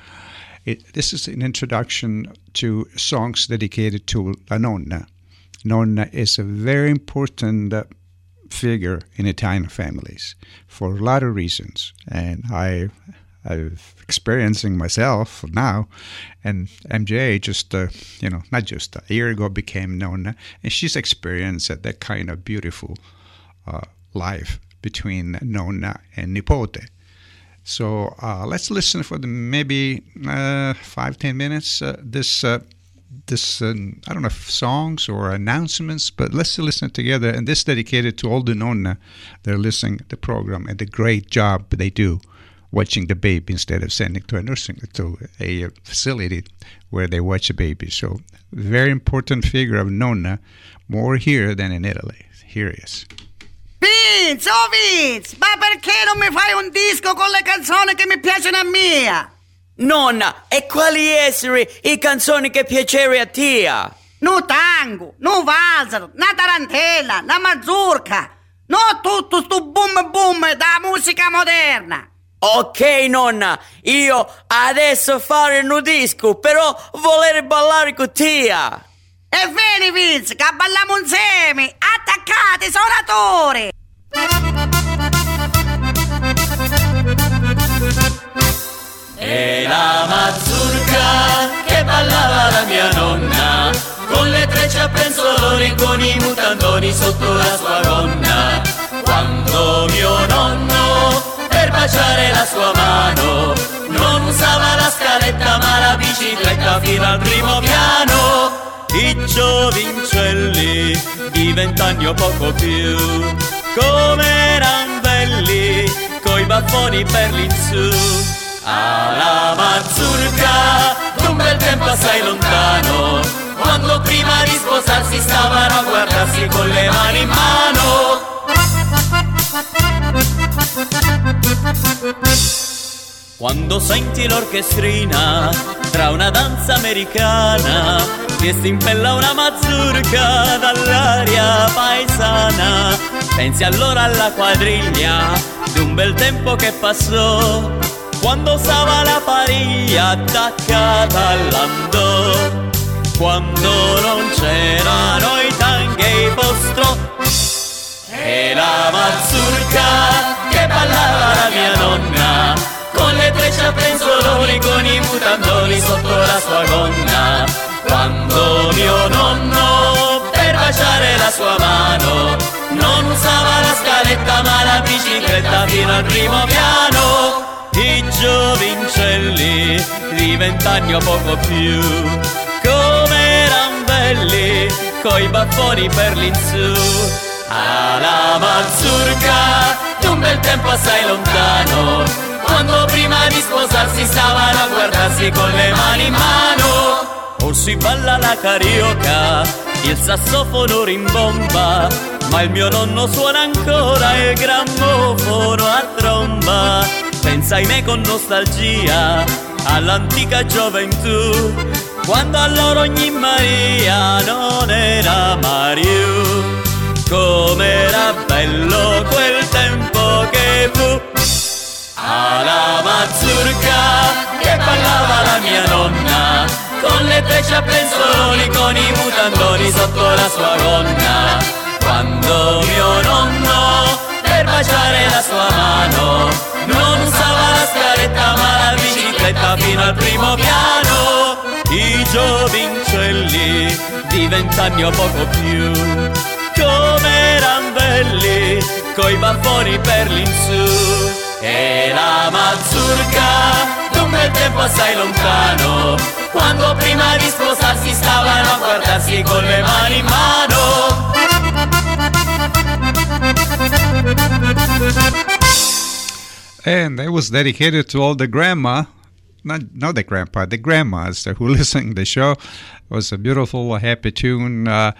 it, this is an introduction to songs dedicated to La Nonna. Nonna is a very important uh, figure in Italian families for a lot of reasons, and I. I'm experiencing myself now, and MJ just uh, you know not just a year ago became Nonna, and she's experienced that kind of beautiful uh, life between Nonna and Nipote. So uh, let's listen for the maybe uh, five ten minutes. Uh, this uh, this uh, I don't know if songs or announcements, but let's listen together. And this dedicated to all the nonna that are listening the program and the great job they do watching the baby instead of sending to a nursing to a facility where they watch a baby. So very important figure of nonna, more here than in Italy. Here he is. Vince, oh Vince, ma perché non mi fai un disco con le canzoni che mi piacciono a mia? Nonna, e quali essere i canzoni che piacere a tia? No tango, no valzer, na tarantella, na mazurka, no tutto sto boom boom da musica moderna. Ok, nonna, io adesso fare un disco, però voler ballare con tia. E vieni Vince, che balliamo insieme, attaccati, suonatori! E la mazurka che ballava la mia nonna. Con le trecce a penzoloni con i mutandoni sotto la sua gonna Quando mio nonno per baciare la sua mano Non usava la scaletta ma la bicicletta fino al primo piano. I giovincelli di vent'anni o poco più Come eran belli coi baffoni per l'insù alla mazurka d'un bel tempo assai lontano quando prima di sposarsi stavano a guardarsi con le mani in mano. Quando senti l'orchestrina tra una danza americana che si impella una mazurka dall'aria paesana pensi allora alla quadriglia di un bel tempo che passò quando stava la pariglia attaccata all'andò, quando non c'erano i tanghi e i postro, e la mazurka che ballava la mia nonna, con le trecce a penzoloni, con i mutandoni sotto la sua gonna, quando mio nonno per baciare la sua mano, non usava la scaletta ma la bicicletta fino al primo piano i giovincelli di vent'anni o poco più, come eran belli, coi baffoni per l'insù. Alla mazurka, d'un bel tempo assai lontano, quando prima di sposarsi stavano a guardarsi con le mani in mano. Or si balla la carioca, il sassofono rimbomba, ma il mio nonno suona ancora il grammofono a tromba pensa in me con nostalgia all'antica gioventù, quando allora ogni Maria non era Mario. Com'era bello quel tempo che fu alla mazurka che ballava la mia nonna con le trecce a penzoloni, con i mutandoni sotto la sua gonna. Quando mio nonno per baciare la sua mano non usava la scaletta ma la bicicletta fino al primo piano. I giovincelli di vent'anni o poco più. Come eran belli coi baffoni per l'insù e la mazurka d'un bel tempo assai lontano. Quando prima di sposarsi stavano a guardarsi con le mani in mano And that was dedicated to all the grandma, not not the grandpa, the grandmas who listen to the show. It was a beautiful, happy tune. Uh,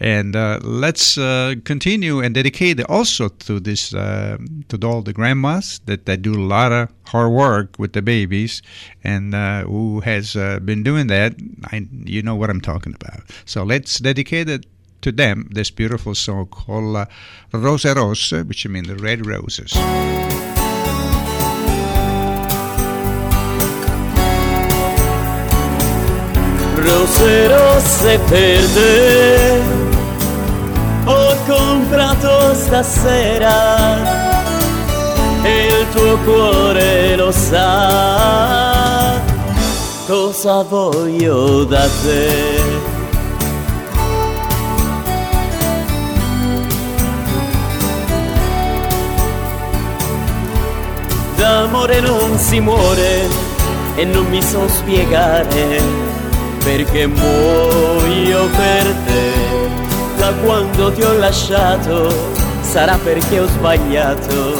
and uh, let's uh, continue and dedicate also to this uh, to all the grandmas that, that do a lot of hard work with the babies and uh, who has uh, been doing that. I, you know what I'm talking about. So let's dedicate it to them this beautiful song called uh, Rose Rose, which means red roses. Rose rosse per te ho comprato stasera e il tuo cuore lo sa cosa voglio da te. D'amore non si muore e non mi so spiegare perché muoio per te. Da quando ti ho lasciato sarà perché ho sbagliato,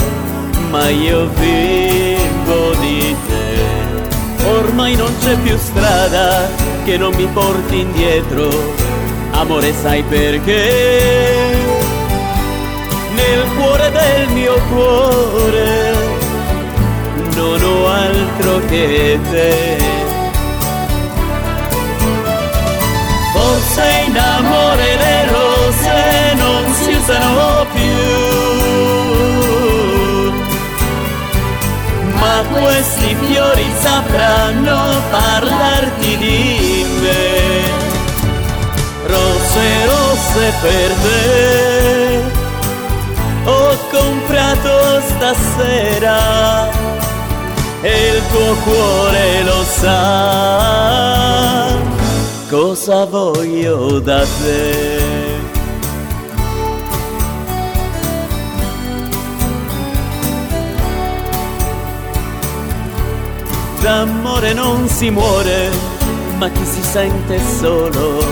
ma io vivo di te. Ormai non c'è più strada che non mi porti indietro, amore sai perché? Nel cuore del mio cuore non ho altro che te. Forse in amore le rose non si usano più, ma questi fiori sapranno parlarti di me. Rose, rose per te, ho comprato stasera e il tuo cuore lo sa cosa voglio da te. D'amore non si muore, ma chi si sente solo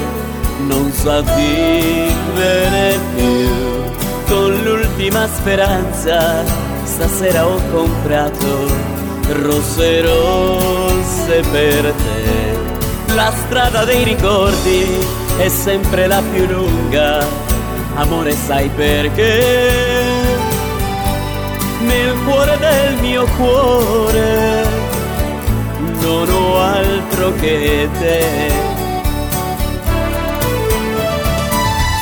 non sa vivere più. Con l'ultima speranza stasera ho comprato rose rosse per te. La strada dei ricordi è sempre la più lunga, amore sai perché? Nel cuore del mio cuore non ho altro che te.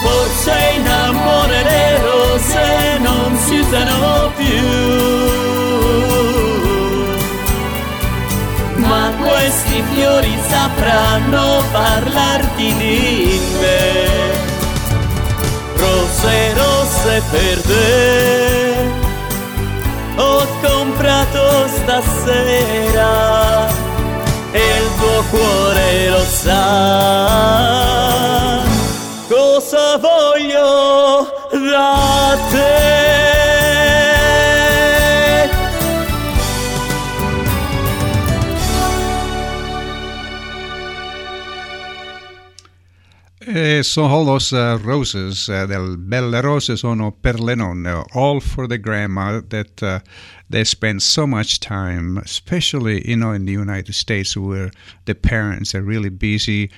Forse in amore le rose non si usano più ma questi fiori sapranno parlarti di me. Rose, rose per te, ho comprato stasera e il tuo cuore lo sa cosa voglio da te. E so all those uh, roses, uh, the belle rose sono per le nonne, all for the grandma that uh, they spend so much time, especially you know in the United States where the parents are really busy.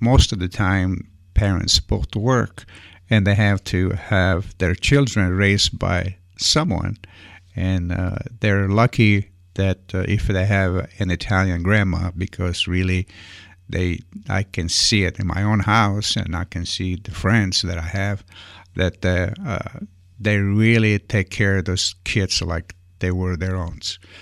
Most of the time, parents both work, and they have to have their children raised by someone, and uh, they're lucky that uh, if they have an Italian grandma because really they I can see it in my own house, and I can see the friends that I have that uh, uh, they really take care of those kids like they were their own.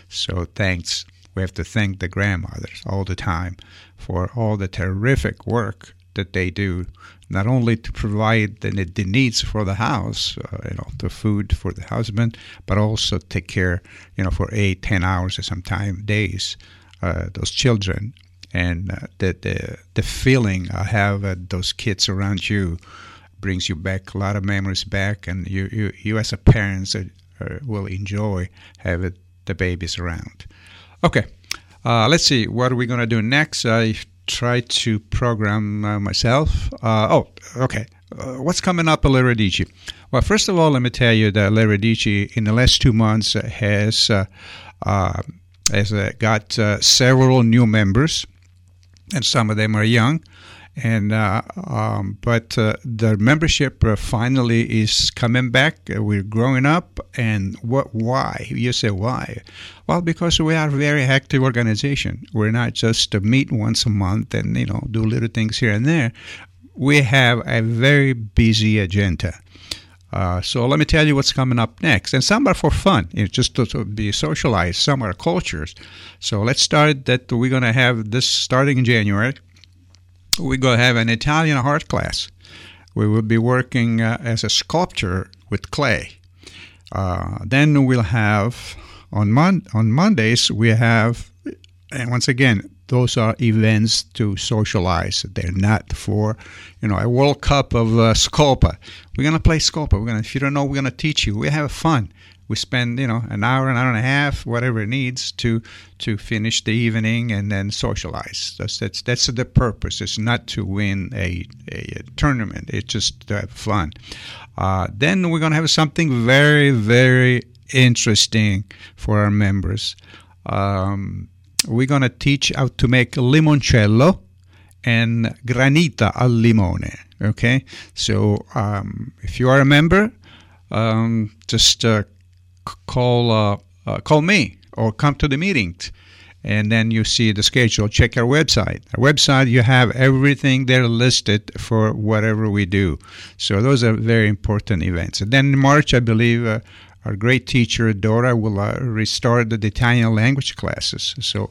So thanks. We have to thank the grandmothers all the time for all the terrific work that they do, not only to provide the, the needs for the house, uh, you know, the food for the husband, but also take care, you know, for eight, ten hours or sometimes days, uh, those children and uh, the, the the feeling I have uh, those kids around you brings you back a lot of memories back, and you you, you as a parent uh, will enjoy having the babies around. Okay, uh, let's see what are we gonna do next. I try to program uh, myself. Uh, oh, okay. what's coming up at? Well, first of all, let me tell you that Le Radici in the last two months has has got several new members and some of them are young. And uh, um, but uh, the membership uh, finally is coming back. We're growing up, and what? Why? You say why? Well, because we are a very active organization. We're not just to meet once a month and you know do little things here and there. We have a very busy agenda. Uh, so let me tell you what's coming up next. And some are for fun, just to, to, be socialized. Some are cultures. So let's start that we're going to have this starting in January. We're going to have an Italian art class. We will be working uh, as a sculptor with clay. Uh, then we'll have on Mon- on Mondays we have, and once again, those are events to socialize. They're not for, you know, a World Cup of uh, Scopa. We're gonna play Scopa. We're gonna, if you don't know, we're gonna teach you. We have fun. We spend, you know, an hour, an hour and a half, whatever it needs to to finish the evening and then socialize. That's that's that's the purpose. It's not to win a, a, a tournament. It's just to have fun. Uh, then we're gonna have something very very interesting for our members. Um, we're going to teach how to make limoncello and granita al limone. Okay, so um, if you are a member, um, just uh, call uh, uh, call me or come to the meeting, and then you see the schedule. Check our website. Our website you have everything there listed for whatever we do. So those are very important events. And then in March, I believe. Our great teacher Dora will uh, restart the Italian language classes. So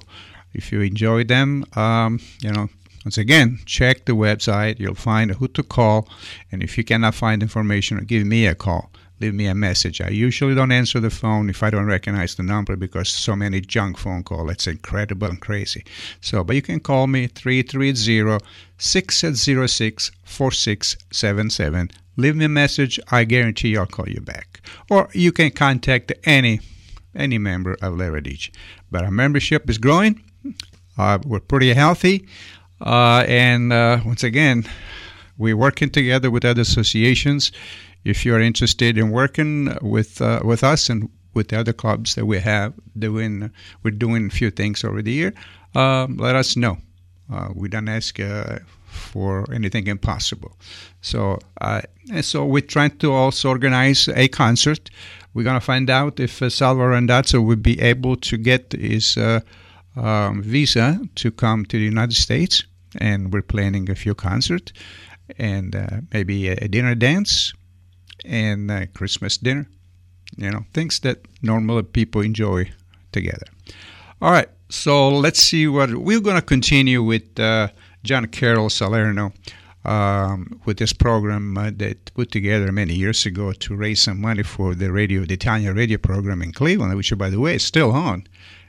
if you enjoy them, um, you know, once again, check the website. You'll find who to call, and if you cannot find information, give me a call. Leave me a message. I usually don't answer the phone if I don't recognize the number because so many junk phone calls. It's incredible and crazy. So, but you can call me 330 606 4677 leave me a message. I guarantee I'll call you back. Or you can contact any any member of Le Radici. But our membership is growing. Uh, we're pretty healthy, uh, and uh, once again, we're working together with other associations. If you're interested in working with uh, with us and with the other clubs that we have doing, we're doing a few things over the year. Um, let us know. Uh, we don't ask uh, for anything impossible. So, uh, so we're trying to also organize a concert. We're to find out if uh, Salvador Randazzo will be able to get his uh, um, visa to come to the United States. And we're planning a few concerts and uh, maybe a dinner dance and a Christmas dinner. You know, things that normal people enjoy together. All right, so let's see what we're going to continue with. Uh, John Carroll Salerno um, with this program uh, that put together many years ago to raise some money for the radio, the Italian radio program in Cleveland, which, by the way, is still on.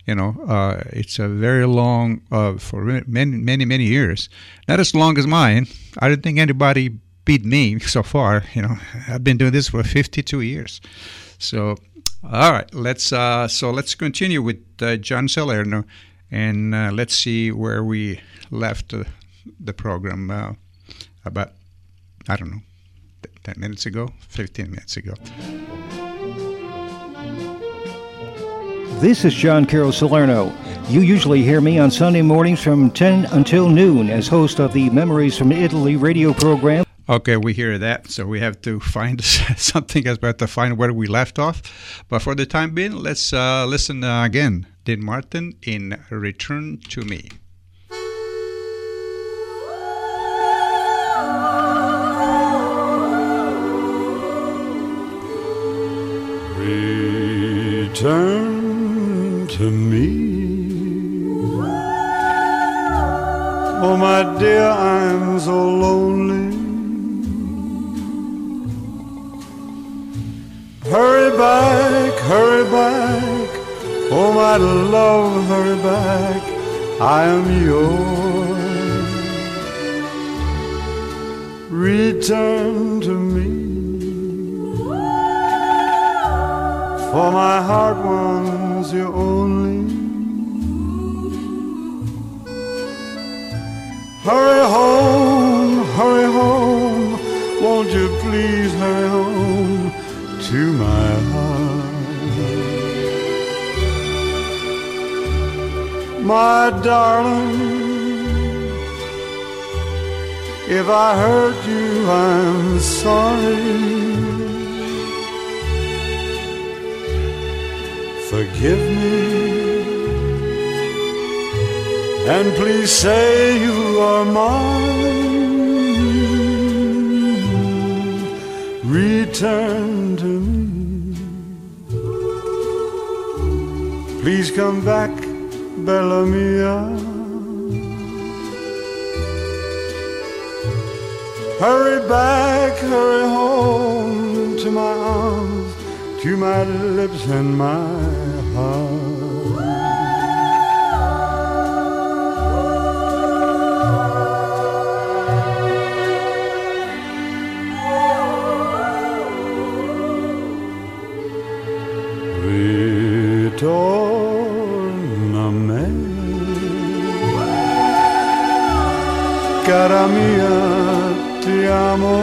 You know, uh, it's a very long uh, for many, many, many years. Not as long as mine. I don't think anybody beat me so far. You know, I've been doing this for 52 years. So, all right, let's uh, so let's continue with uh, John Salerno, and uh, let's see where we left the program uh, about, I don't know, 10 minutes ago, 15 minutes ago. This is John Carroll Salerno. You usually hear me on Sunday mornings from 10 until noon as host of the Memories from Italy radio program. Okay, we hear that, so we have to find something as about to find where we left off. But for the time being, let's uh, listen uh, again. Dean Martin in Return to Me. Return to me. Oh, my dear, I'm so lonely. Hurry back, hurry back. Oh, my love, hurry back. I am yours. Return to me. For my heart wants you only. Hurry home, hurry home. Won't you please hurry home to my heart? My darling, if I hurt you, I'm sorry. Forgive me and please say you are mine. return to me. Please come back, Bella Mia. Hurry back, hurry home to my arms, to my lips and my heart. torna me. Cara mia, ti amo.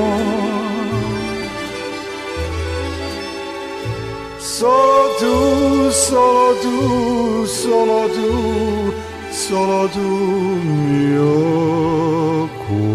Solo tu, solo tu, solo tu, solo tu mio cuore.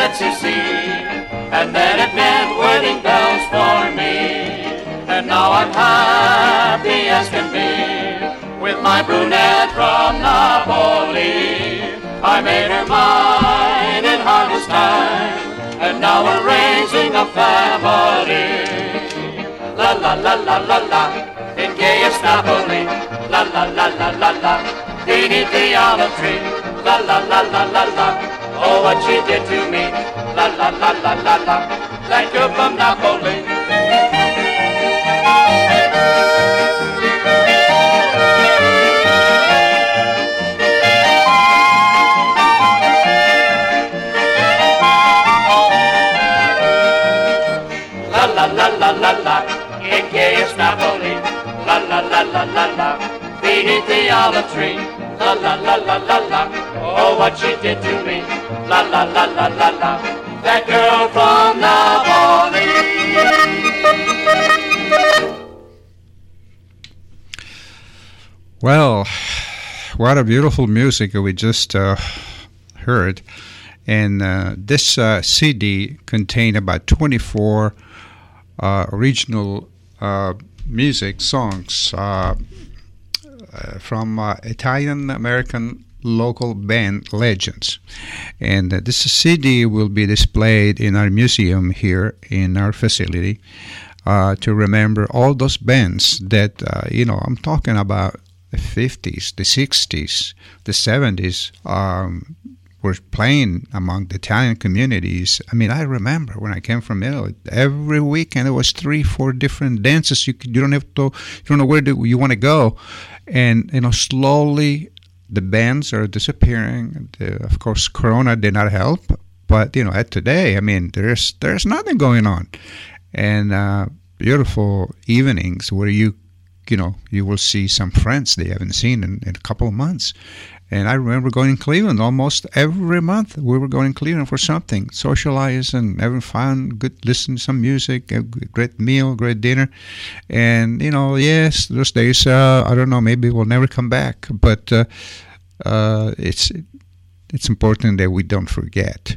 Papa, you see. And then it meant wedding bells for me. And now I'm happy as can be. With my brunette from Napoli. I made her mine in harvest time. And now we're raising a family. La la la la la la, in gayest Napoli. La la la la la la, beneath the olive tree. La la la la la la, oh what she did to me. La la la la la la, that girl from Napoli. La la la la la la, in gayest Napoli. La la la la la la, beneath the olive tree. La la la la la la, oh what she did to me. La la la la la la, that girl from Napoli. Well, what a beautiful music we just uh, heard. And uh, this uh, CD contained about 24 uh, original uh, music songs uh, from uh, Italian American local band legends. And uh, this CD will be displayed in our museum here in our facility uh, to remember all those bands that, uh, you know, I'm talking about the 50s, the 60s, the 70s. Um, were playing among the Italian communities. I mean, I remember when I came from Italy, every weekend there was three, four different dances. You you don't have to, you don't know where do you want to go, and you know, slowly the bands are disappearing. The, of course, Corona did not help, but you know, at today, I mean, there's there's nothing going on, and uh, beautiful evenings where you you know you will see some friends they haven't seen in, in a couple of months and I remember going to Cleveland almost every month. We were going to Cleveland for something, socialize and having fun, good, listen to some music, a great meal, great dinner. And, you know, yes, those days, uh, I don't know, maybe we'll never come back. But uh, uh, it's it's important that we don't forget.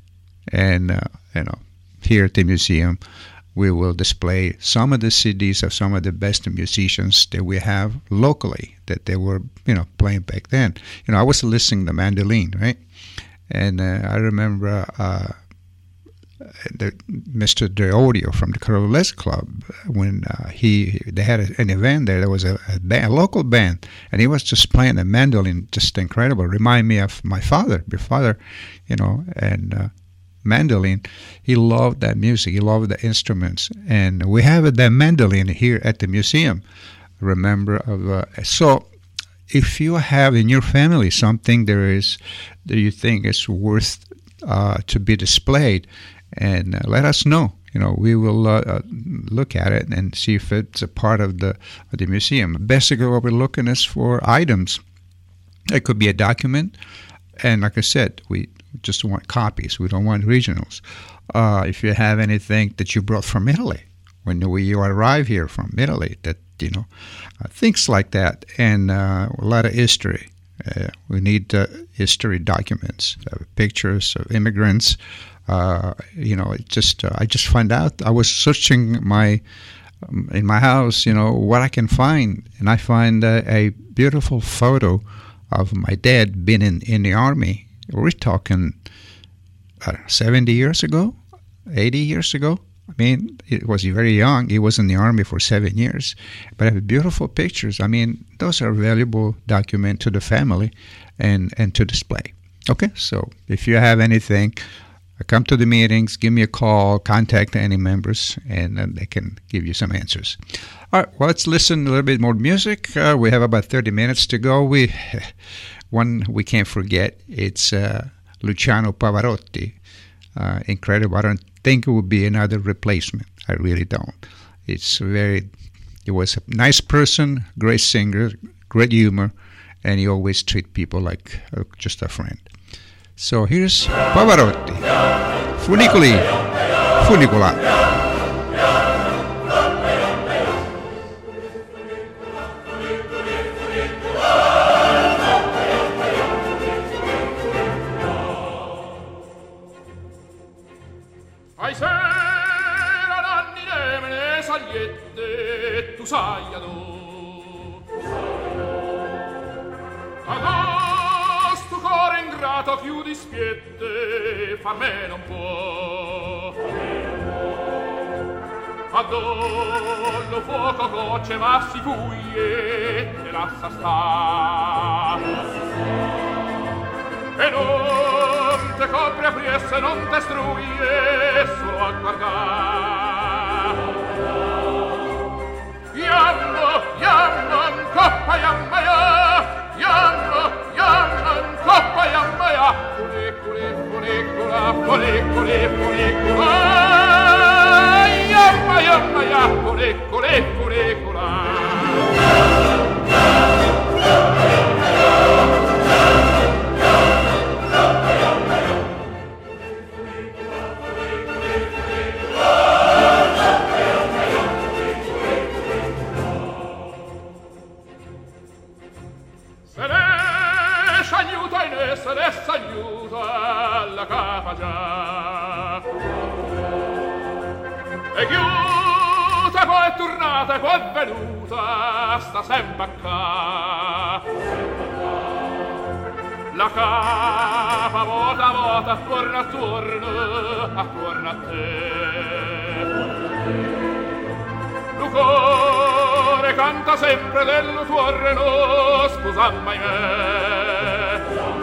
And, uh, you know, here at the museum, we will display some of the CDs of some of the best musicians that we have locally that they were, you know, playing back then. You know, I was listening to the mandolin, right? And uh, I remember uh, the, Mr. DeOdio from the Carolese Club when uh, he they had an event there. There was a, a, band, a, local band, and he was just playing the mandolin, just incredible. Remind me of my father, my father, you know, and uh, mandolin. He loved that music. He loved the instruments, and we have that mandolin here at the museum. Remember of uh, so. If you have in your family something there is that you think is worth uh, to be displayed, and uh, let us know. You know, we will uh, look at it and see if it's a part of the of the museum. Basically, what we're looking is for items. It could be a document, and like I said, we just want copies. We don't want originals. Uh, if you have anything that you brought from Italy when you arrive here from Italy, that you know, uh, things like that, and uh, a lot of history. Uh, we need uh, history documents, uh, pictures of immigrants. You know, just I just find out. I was searching my um, in my house, you know, what I can find, and I find a beautiful photo of my dad being in in the army. We're talking uh, 70 years ago, 80 years ago. I mean, it was very young. He was in the army for seven years, but I have beautiful pictures. I mean, those are valuable document to the family, and and to display. Okay, so if you have anything, uh, come to the meetings, give me a call, contact any members, and then they can give you some answers. All right, well, let's listen a little bit more music. Uh, we have about 30 minutes to go. We one we can't forget. It's uh, Luciano Pavarotti. Uh, incredible. I don't think it would be another replacement. I really don't. It's very. He was a nice person, great singer, great humor, and he always treat people like uh, just a friend. So here's Pavarotti, Funiculì, Funiculà. usaiano adas tu core ingrato più dispiette far me non può. Adollo fuoco gocce ma si fuie e lassa sta e non te copre a priesse non te struie solo a guardare Eccola, eccola, eccola. Già. E chiusa poi è tornata, poi è venuta, sta sempre qua. La capa volta volta, attorno attorno, attorno a te. Lu cuore canta sempre del tuo reno, scusa mai me.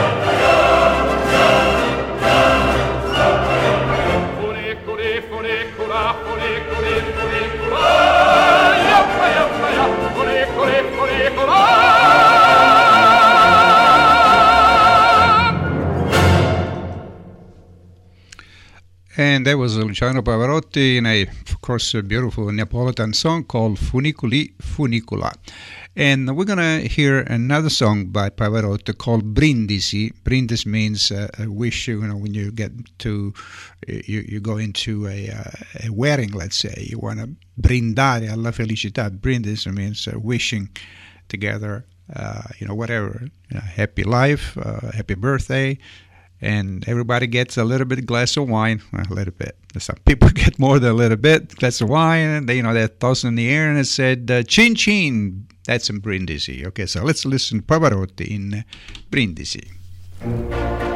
And that was Luciano Pavarotti in a, of course, a beautiful Neapolitan song called Funiculì Funiculà. And we're going to hear another song by Pavarotti called Brindisi. Brindisi means uh, a wish, you know, when you get to, you, you go into a, uh, a wedding, let's say, you want to brindare alla felicità. Brindisi means uh, wishing together, uh, you know, whatever, you know, happy life, uh, happy birthday, and everybody gets a little bit glass of wine, a little bit. Some people get more than a little bit glass of wine, and they, you know, they toss in the air, and it said uh, "chin chin." That's in Brindisi. Okay, so let's listen to Pavarotti in Brindisi.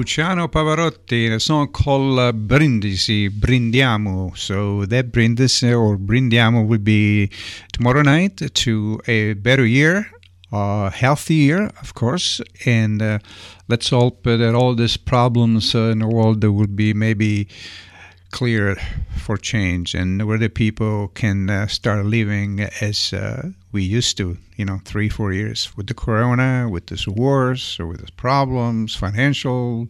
Luciano Pavarotti in a song called uh, Brindisi, Brindiamo. So that Brindisi or Brindiamo will be tomorrow night to a better year, a healthy year, of course. And uh, let's hope that all these problems uh, in the world will be maybe clear for change and where the people can uh, start living as uh, we used to, you know, three, four years with the corona, with these wars, or with these problems, financial.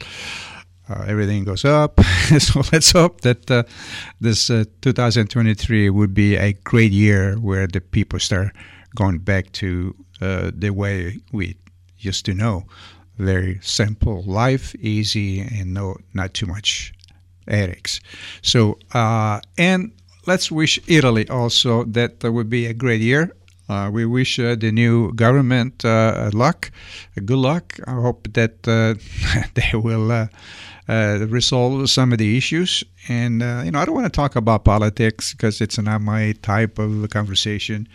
Uh, everything goes up. so let's hope that uh, this uh, 2023 would be a great year where the people start going back to uh, the way we used to know. Very simple life, easy, and no, not too much headaches. So, uh, and let's wish Italy also that there would be a great year. Uh, we wish uh, the new government uh, luck, good luck. I hope that uh, they will uh, resolve some of the issues. And you know, I don't want to talk about politics because it's not my type of conversation.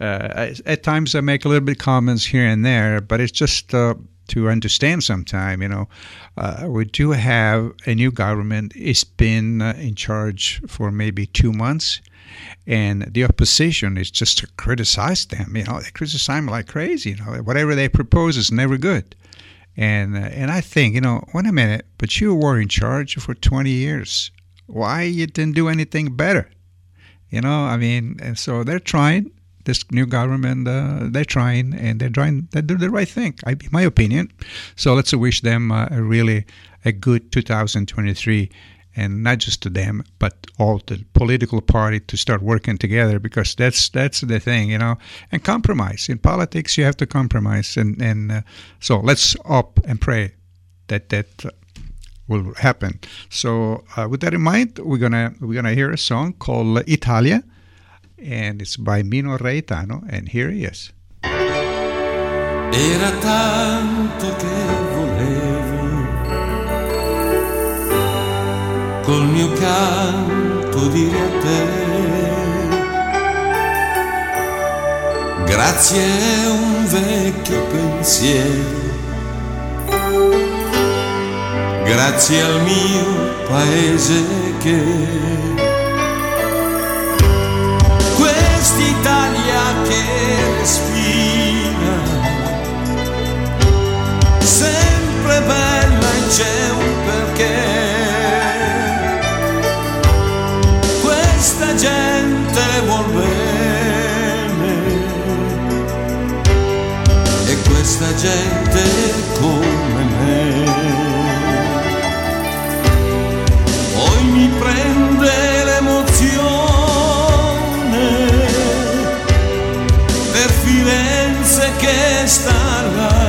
at times, I make a little bit comments here and there, but it's just to understand sometime. You know, uh, we do have a new government. It's been uh, in charge for maybe two months, and the opposition is just to criticize them. You know, they criticize them like crazy. You know, whatever they propose is never good. And uh, and I think you know, wait a minute, but you were in charge for 20 years. Why you didn't do anything better? You know, I mean, and so they're trying this new government, uh, they're trying and they're trying, they do the right thing, in my opinion. So let's wish them uh, a really a good 2023 and not just to them, but all the political party to start working together because that's that's the thing, you know. And compromise in politics, you have to compromise, and and uh, so let's up and pray that that will happen. So uh, with that in mind, we're gonna we're gonna hear a song called Italia and it's by Mino Reitano, and here he is. Era tanto che volevo col mio canto dire a te grazie a un vecchio pensiero grazie al mio paese che quest'Italia che respira, sempre bella e c'è un perché. Questa gente vuol bene e questa gente come che sta là,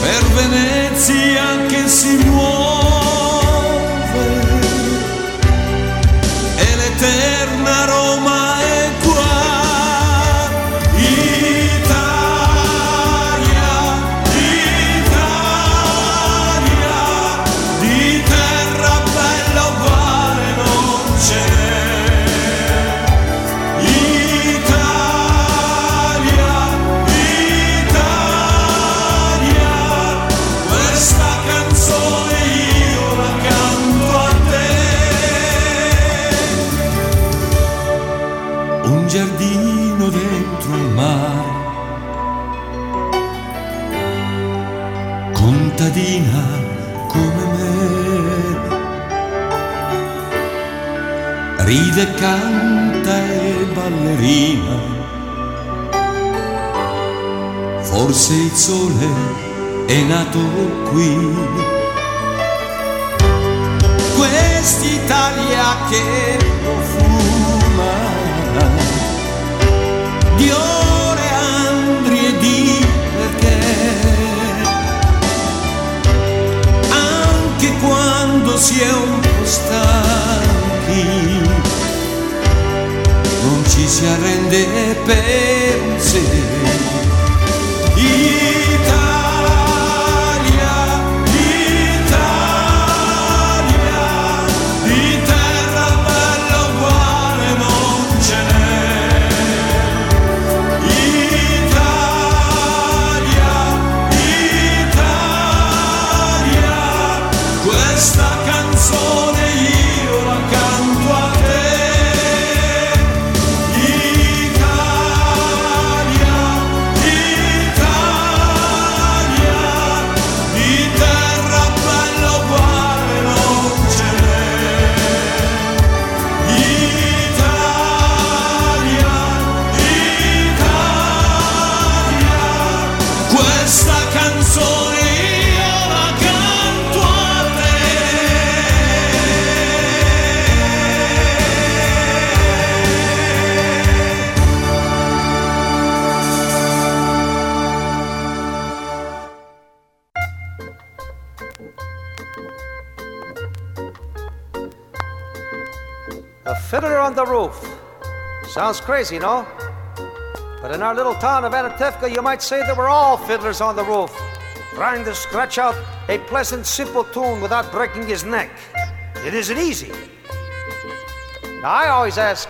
per Venezia che si muove vive, canta e ballerina. Forse il sole è nato qui. Quest'Italia che profuma di oleandri e di perché. Anche quando si è un po' stanco. Ci si arrende per un. Crazy, no? But in our little town of Anatevka, you might say that we're all fiddlers on the roof, trying to scratch out a pleasant, simple tune without breaking his neck. It isn't easy. Now, I always ask,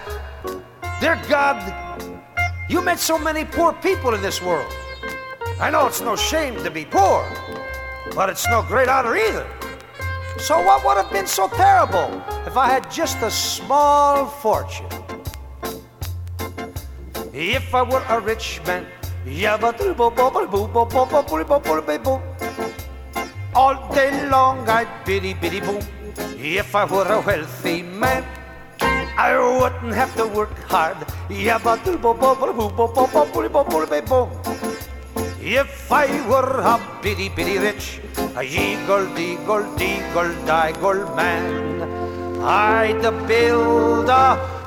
Dear God, you met so many poor people in this world. I know it's no shame to be poor, but it's no great honor either. So, what would have been so terrible if I had just a small fortune? If I were a rich man, all day long I'd biddy biddy boom. If I were a wealthy man, I wouldn't have to work hard. If I were a bitty bitty rich, a eagle, deagle, deagle, diggle man, I'd build a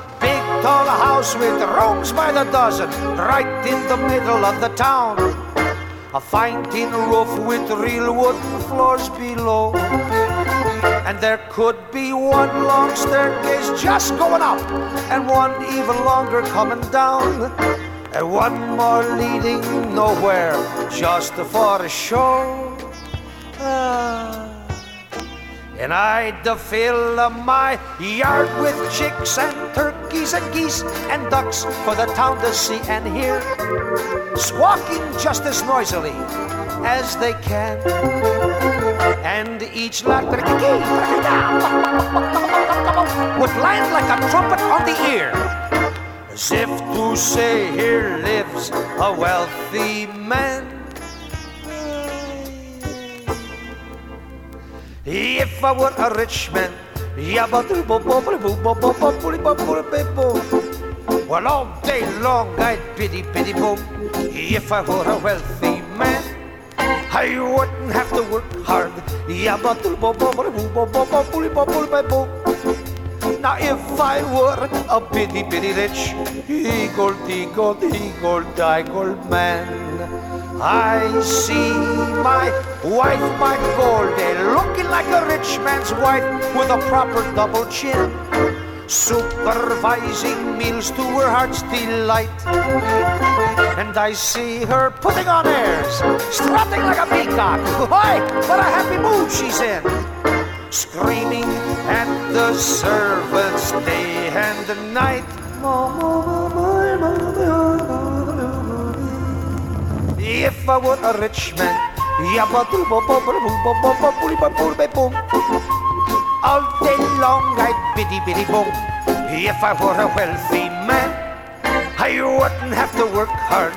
tall house with rooms by the dozen, right in the middle of the town. A fine tin roof with real wooden floors below. And there could be one long staircase just going up, and one even longer coming down. And one more leading nowhere, just for a show. Ah. And I'd fill my yard with chicks and turkeys and geese and ducks for the town to see and hear, squawking just as noisily as they can. And each lot would land like a trumpet on the ear, as if to say, Here lives a wealthy man. If I were a rich man, well, all day long I'd biddy biddy boom. If I were a wealthy man, I wouldn't have to work hard. Now, if I were a bitty bitty rich, eagle, deagle, eagle, diggle man. I see my wife, my Golde, looking like a rich man's wife with a proper double chin, supervising meals to her heart's delight. And I see her putting on airs, strutting like a peacock. Why, what a happy mood she's in! Screaming at the servants day and night. If I were a rich man, all day long I'd biddy biddy boom. If I were a wealthy man, I wouldn't have to work hard.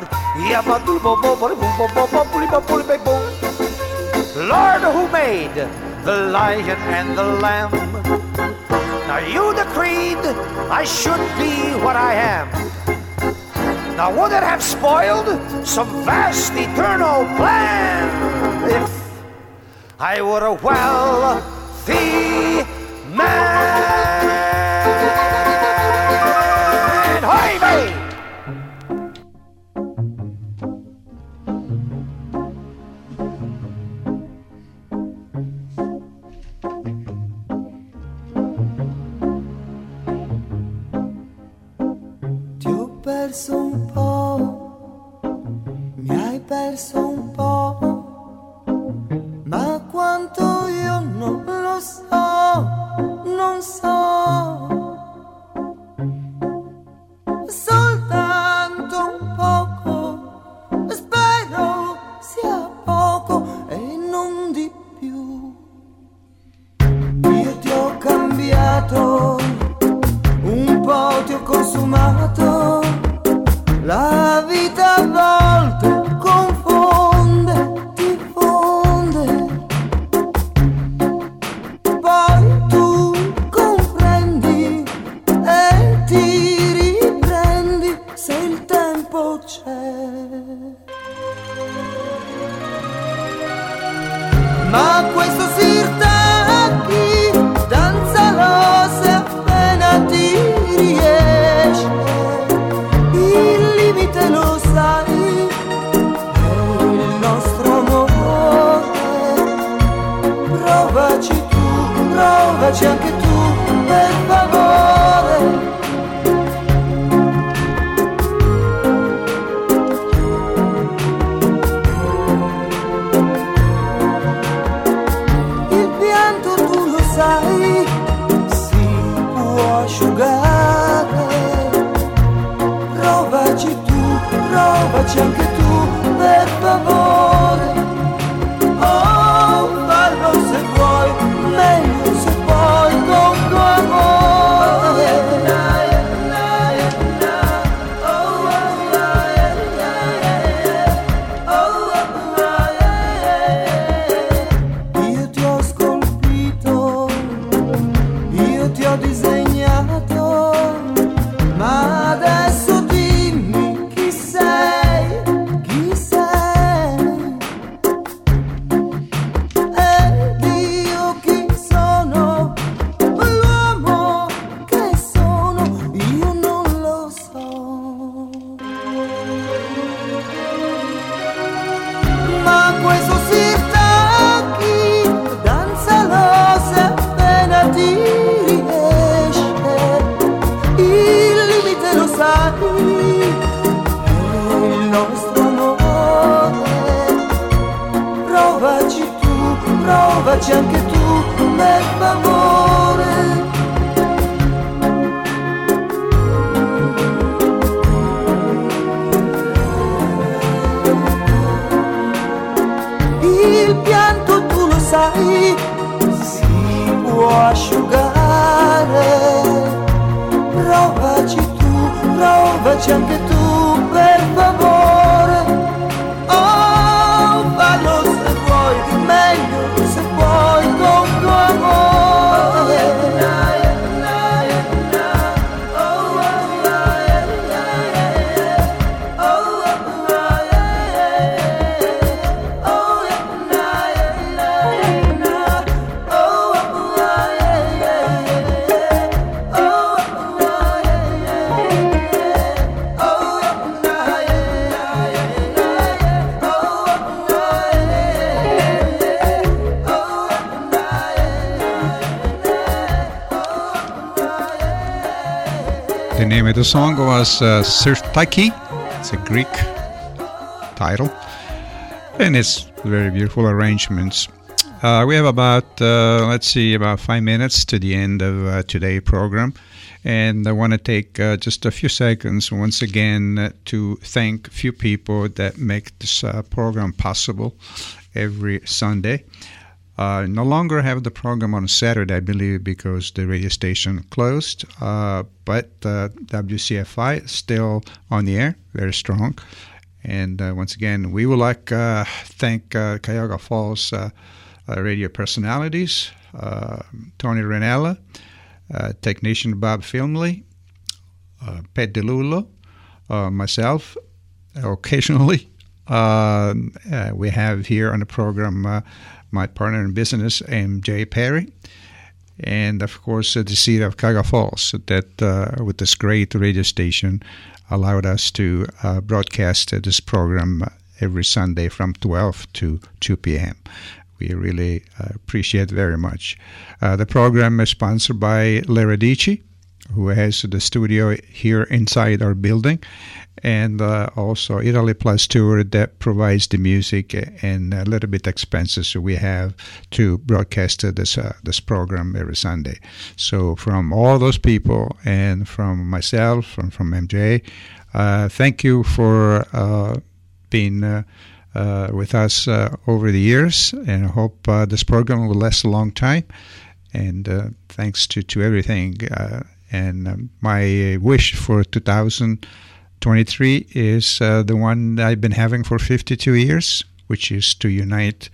Lord, who made the lion and the lamb? Now you decreed I should be what I am. Now, would it have spoiled some vast eternal plan if I were a wealthy man? Hoy, me! Hai was uh. It's a Greek title, and it's very beautiful arrangements. Uh, we have about, uh, let's see, about five minutes to the end of uh, today's program. And I want to take uh, just a few seconds once again uh, to thank few people that make this uh, program possible every Sunday. Uh, no longer have the program on Saturday, I believe, because the radio station closed. Uh, but uh, WCFI is still on the air, very strong. And uh, once again, we would like uh, thank uh, Cuyahoga Falls uh, radio personalities, uh, Tony Renella, uh, technician Bob Filmley, uh, Pet DeLulo, myself, occasionally. Uh, we have here on the program my partner in business, M.J. Perry, and of course uh, the city of Cuyahoga Falls that uh, with this great radio station allowed us to uh, broadcast uh, this program every Sunday from 12 to 2 p.m. We really uh, appreciate very much. Uh, the program is sponsored by Le Radici, who has the studio here inside our building, and uh, also Italy Plus Tour that provides the music and a little bit expenses we have to broadcast this uh, this program every Sunday. So from all those people and from myself and from MJ, uh, thank you for uh, being. Uh, uh, with us over the years, and I hope this program will last a long time. And thanks to, to everything. And um, my wish for 2023 is uh, the one I've been having for 52 years, which is to unite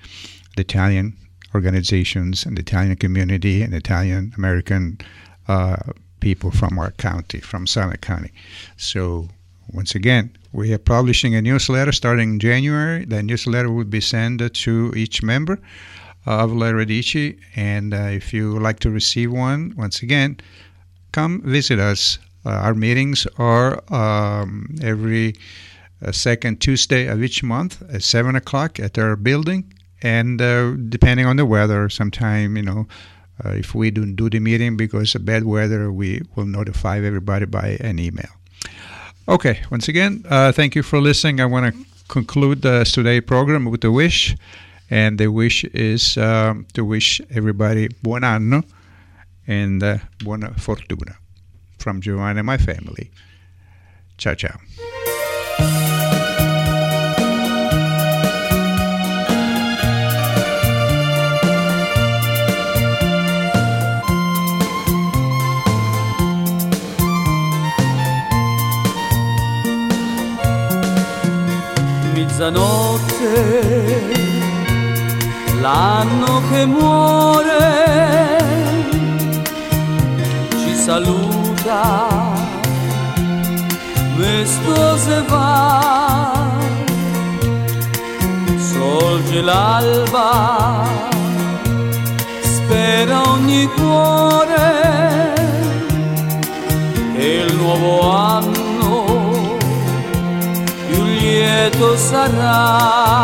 the Italian organizations and the Italian community and Italian American uh, people from our county, from Summit County. So, once again, we are publishing a newsletter starting January. The newsletter will be sent to each member of La Radici. And uh, if you would like to receive one, once again, come visit us uh, our meetings are um, every uh, second Tuesday of each month at 7 o'clock at our building. And uh, depending on the weather, sometime, you know, uh, if we don't do the meeting because of bad weather, we will notify everybody by an email. Okay, once again, thank you for listening. I want to conclude uh, today's program with a wish. And the wish is um, to wish everybody buon anno and buona fortuna from Giovanni and my family. Ciao, ciao. Mezzanotte, l'anno che muore, saluta questo se va, sorge l'alba, spera ogni cuore che il nuovo anno più lieto sarà.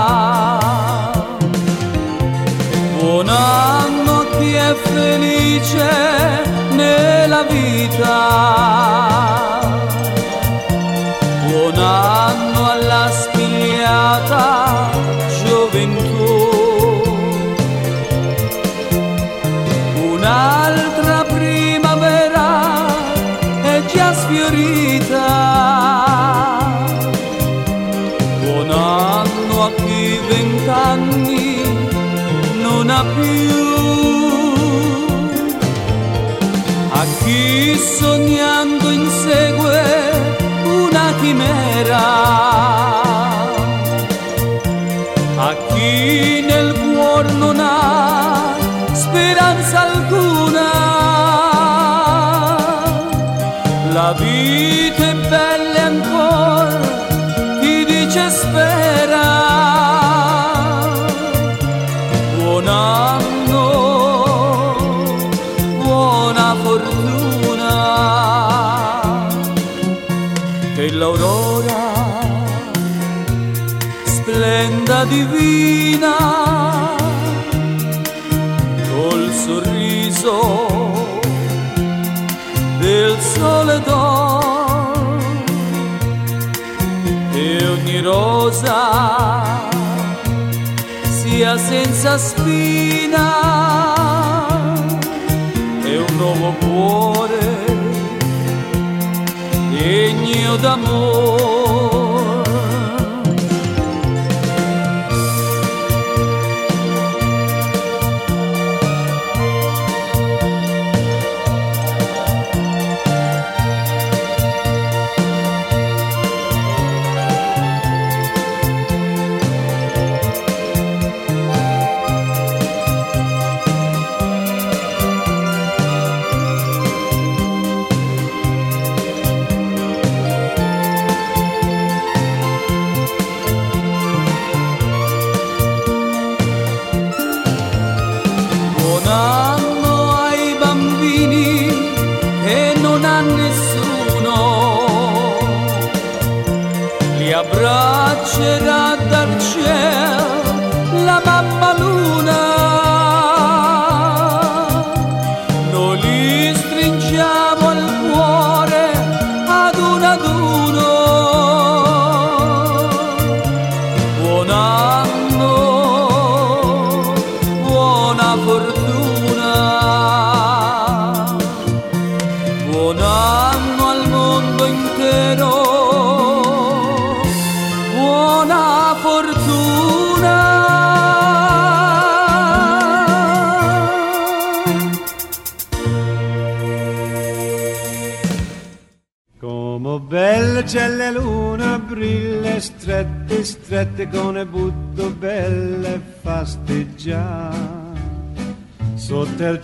Buon anno a chi è felice nella vita. Buon anno alla spigliata gioventù. Un'altra primavera è già sfiorita. Buon anno a chi vent'anni non ha più chi sognando insegue una chimera, a chi nel cuore non ha speranza alcuna. La vita è bella ancora, divina col sorriso del sole d'oro e ogni rosa sia senza spina e un nuovo cuore degno d'amore abbraccerà dal butto belle fasteggiare sotto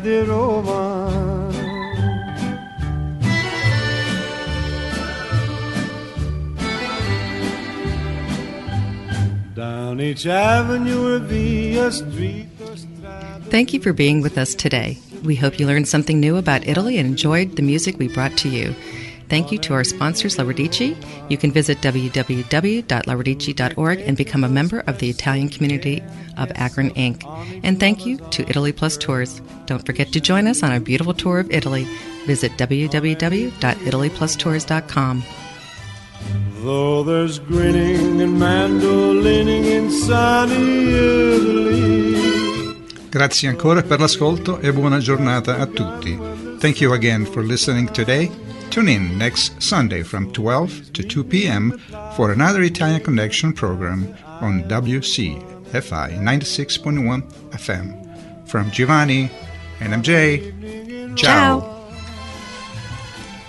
di Roma. Down each avenue via street. Thank you for being with us today. We hope you learned something new about Italy and enjoyed the music we brought to you. Thank you to our sponsors, La Radici. You can visit www.laradici.org and become a member of the Italian community of Akron Inc. And thank you to Italy Plus Tours. Don't forget to join us on our beautiful tour of Italy. Visit www.italyplustours.com. Though there's grinning and mandolining in sunny Italy. Grazie ancora per l'ascolto e buona giornata a tutti. Thank you again for listening today. Tune in next Sunday from 12 to 2 p.m. for another Italian Connection program on WCFI 96.1 FM. From Giovanni and MJ, ciao.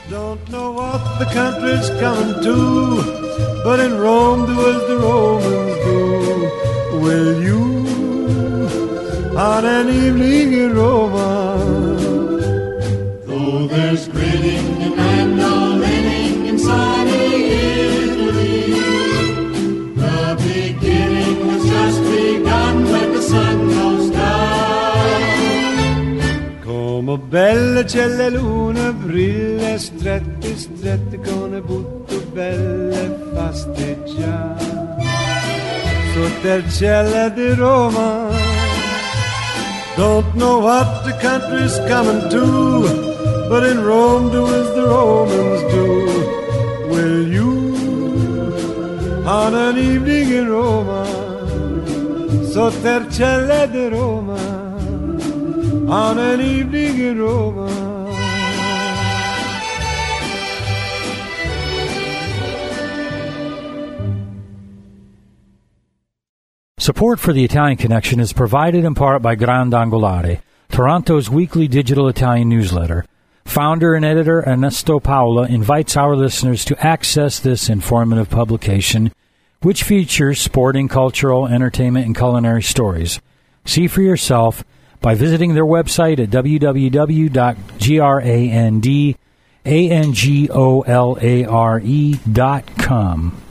Don't know what the country's coming to, but in Rome do as the Romans do. Will you, on an evening in Roma, Though there's grinning and mandolining in sunny Italy, the beginning has just begun when the sun goes down. come bella c'è la luna, brilla strette, strette con le butto belle fasteggiare. Sotto il cielo di Roma, don't know what the country's coming to, but in Rome do as the Romans do. Will you, on an evening in Roma, cielo di Roma, on an evening in Roma. Support for the Italian Connection is provided in part by Grand Angolare, Toronto's weekly digital Italian newsletter. Founder and editor Ernesto Paola invites our listeners to access this informative publication, which features sporting, cultural, entertainment, and culinary stories. See for yourself by visiting their website at www.grandangolare.com.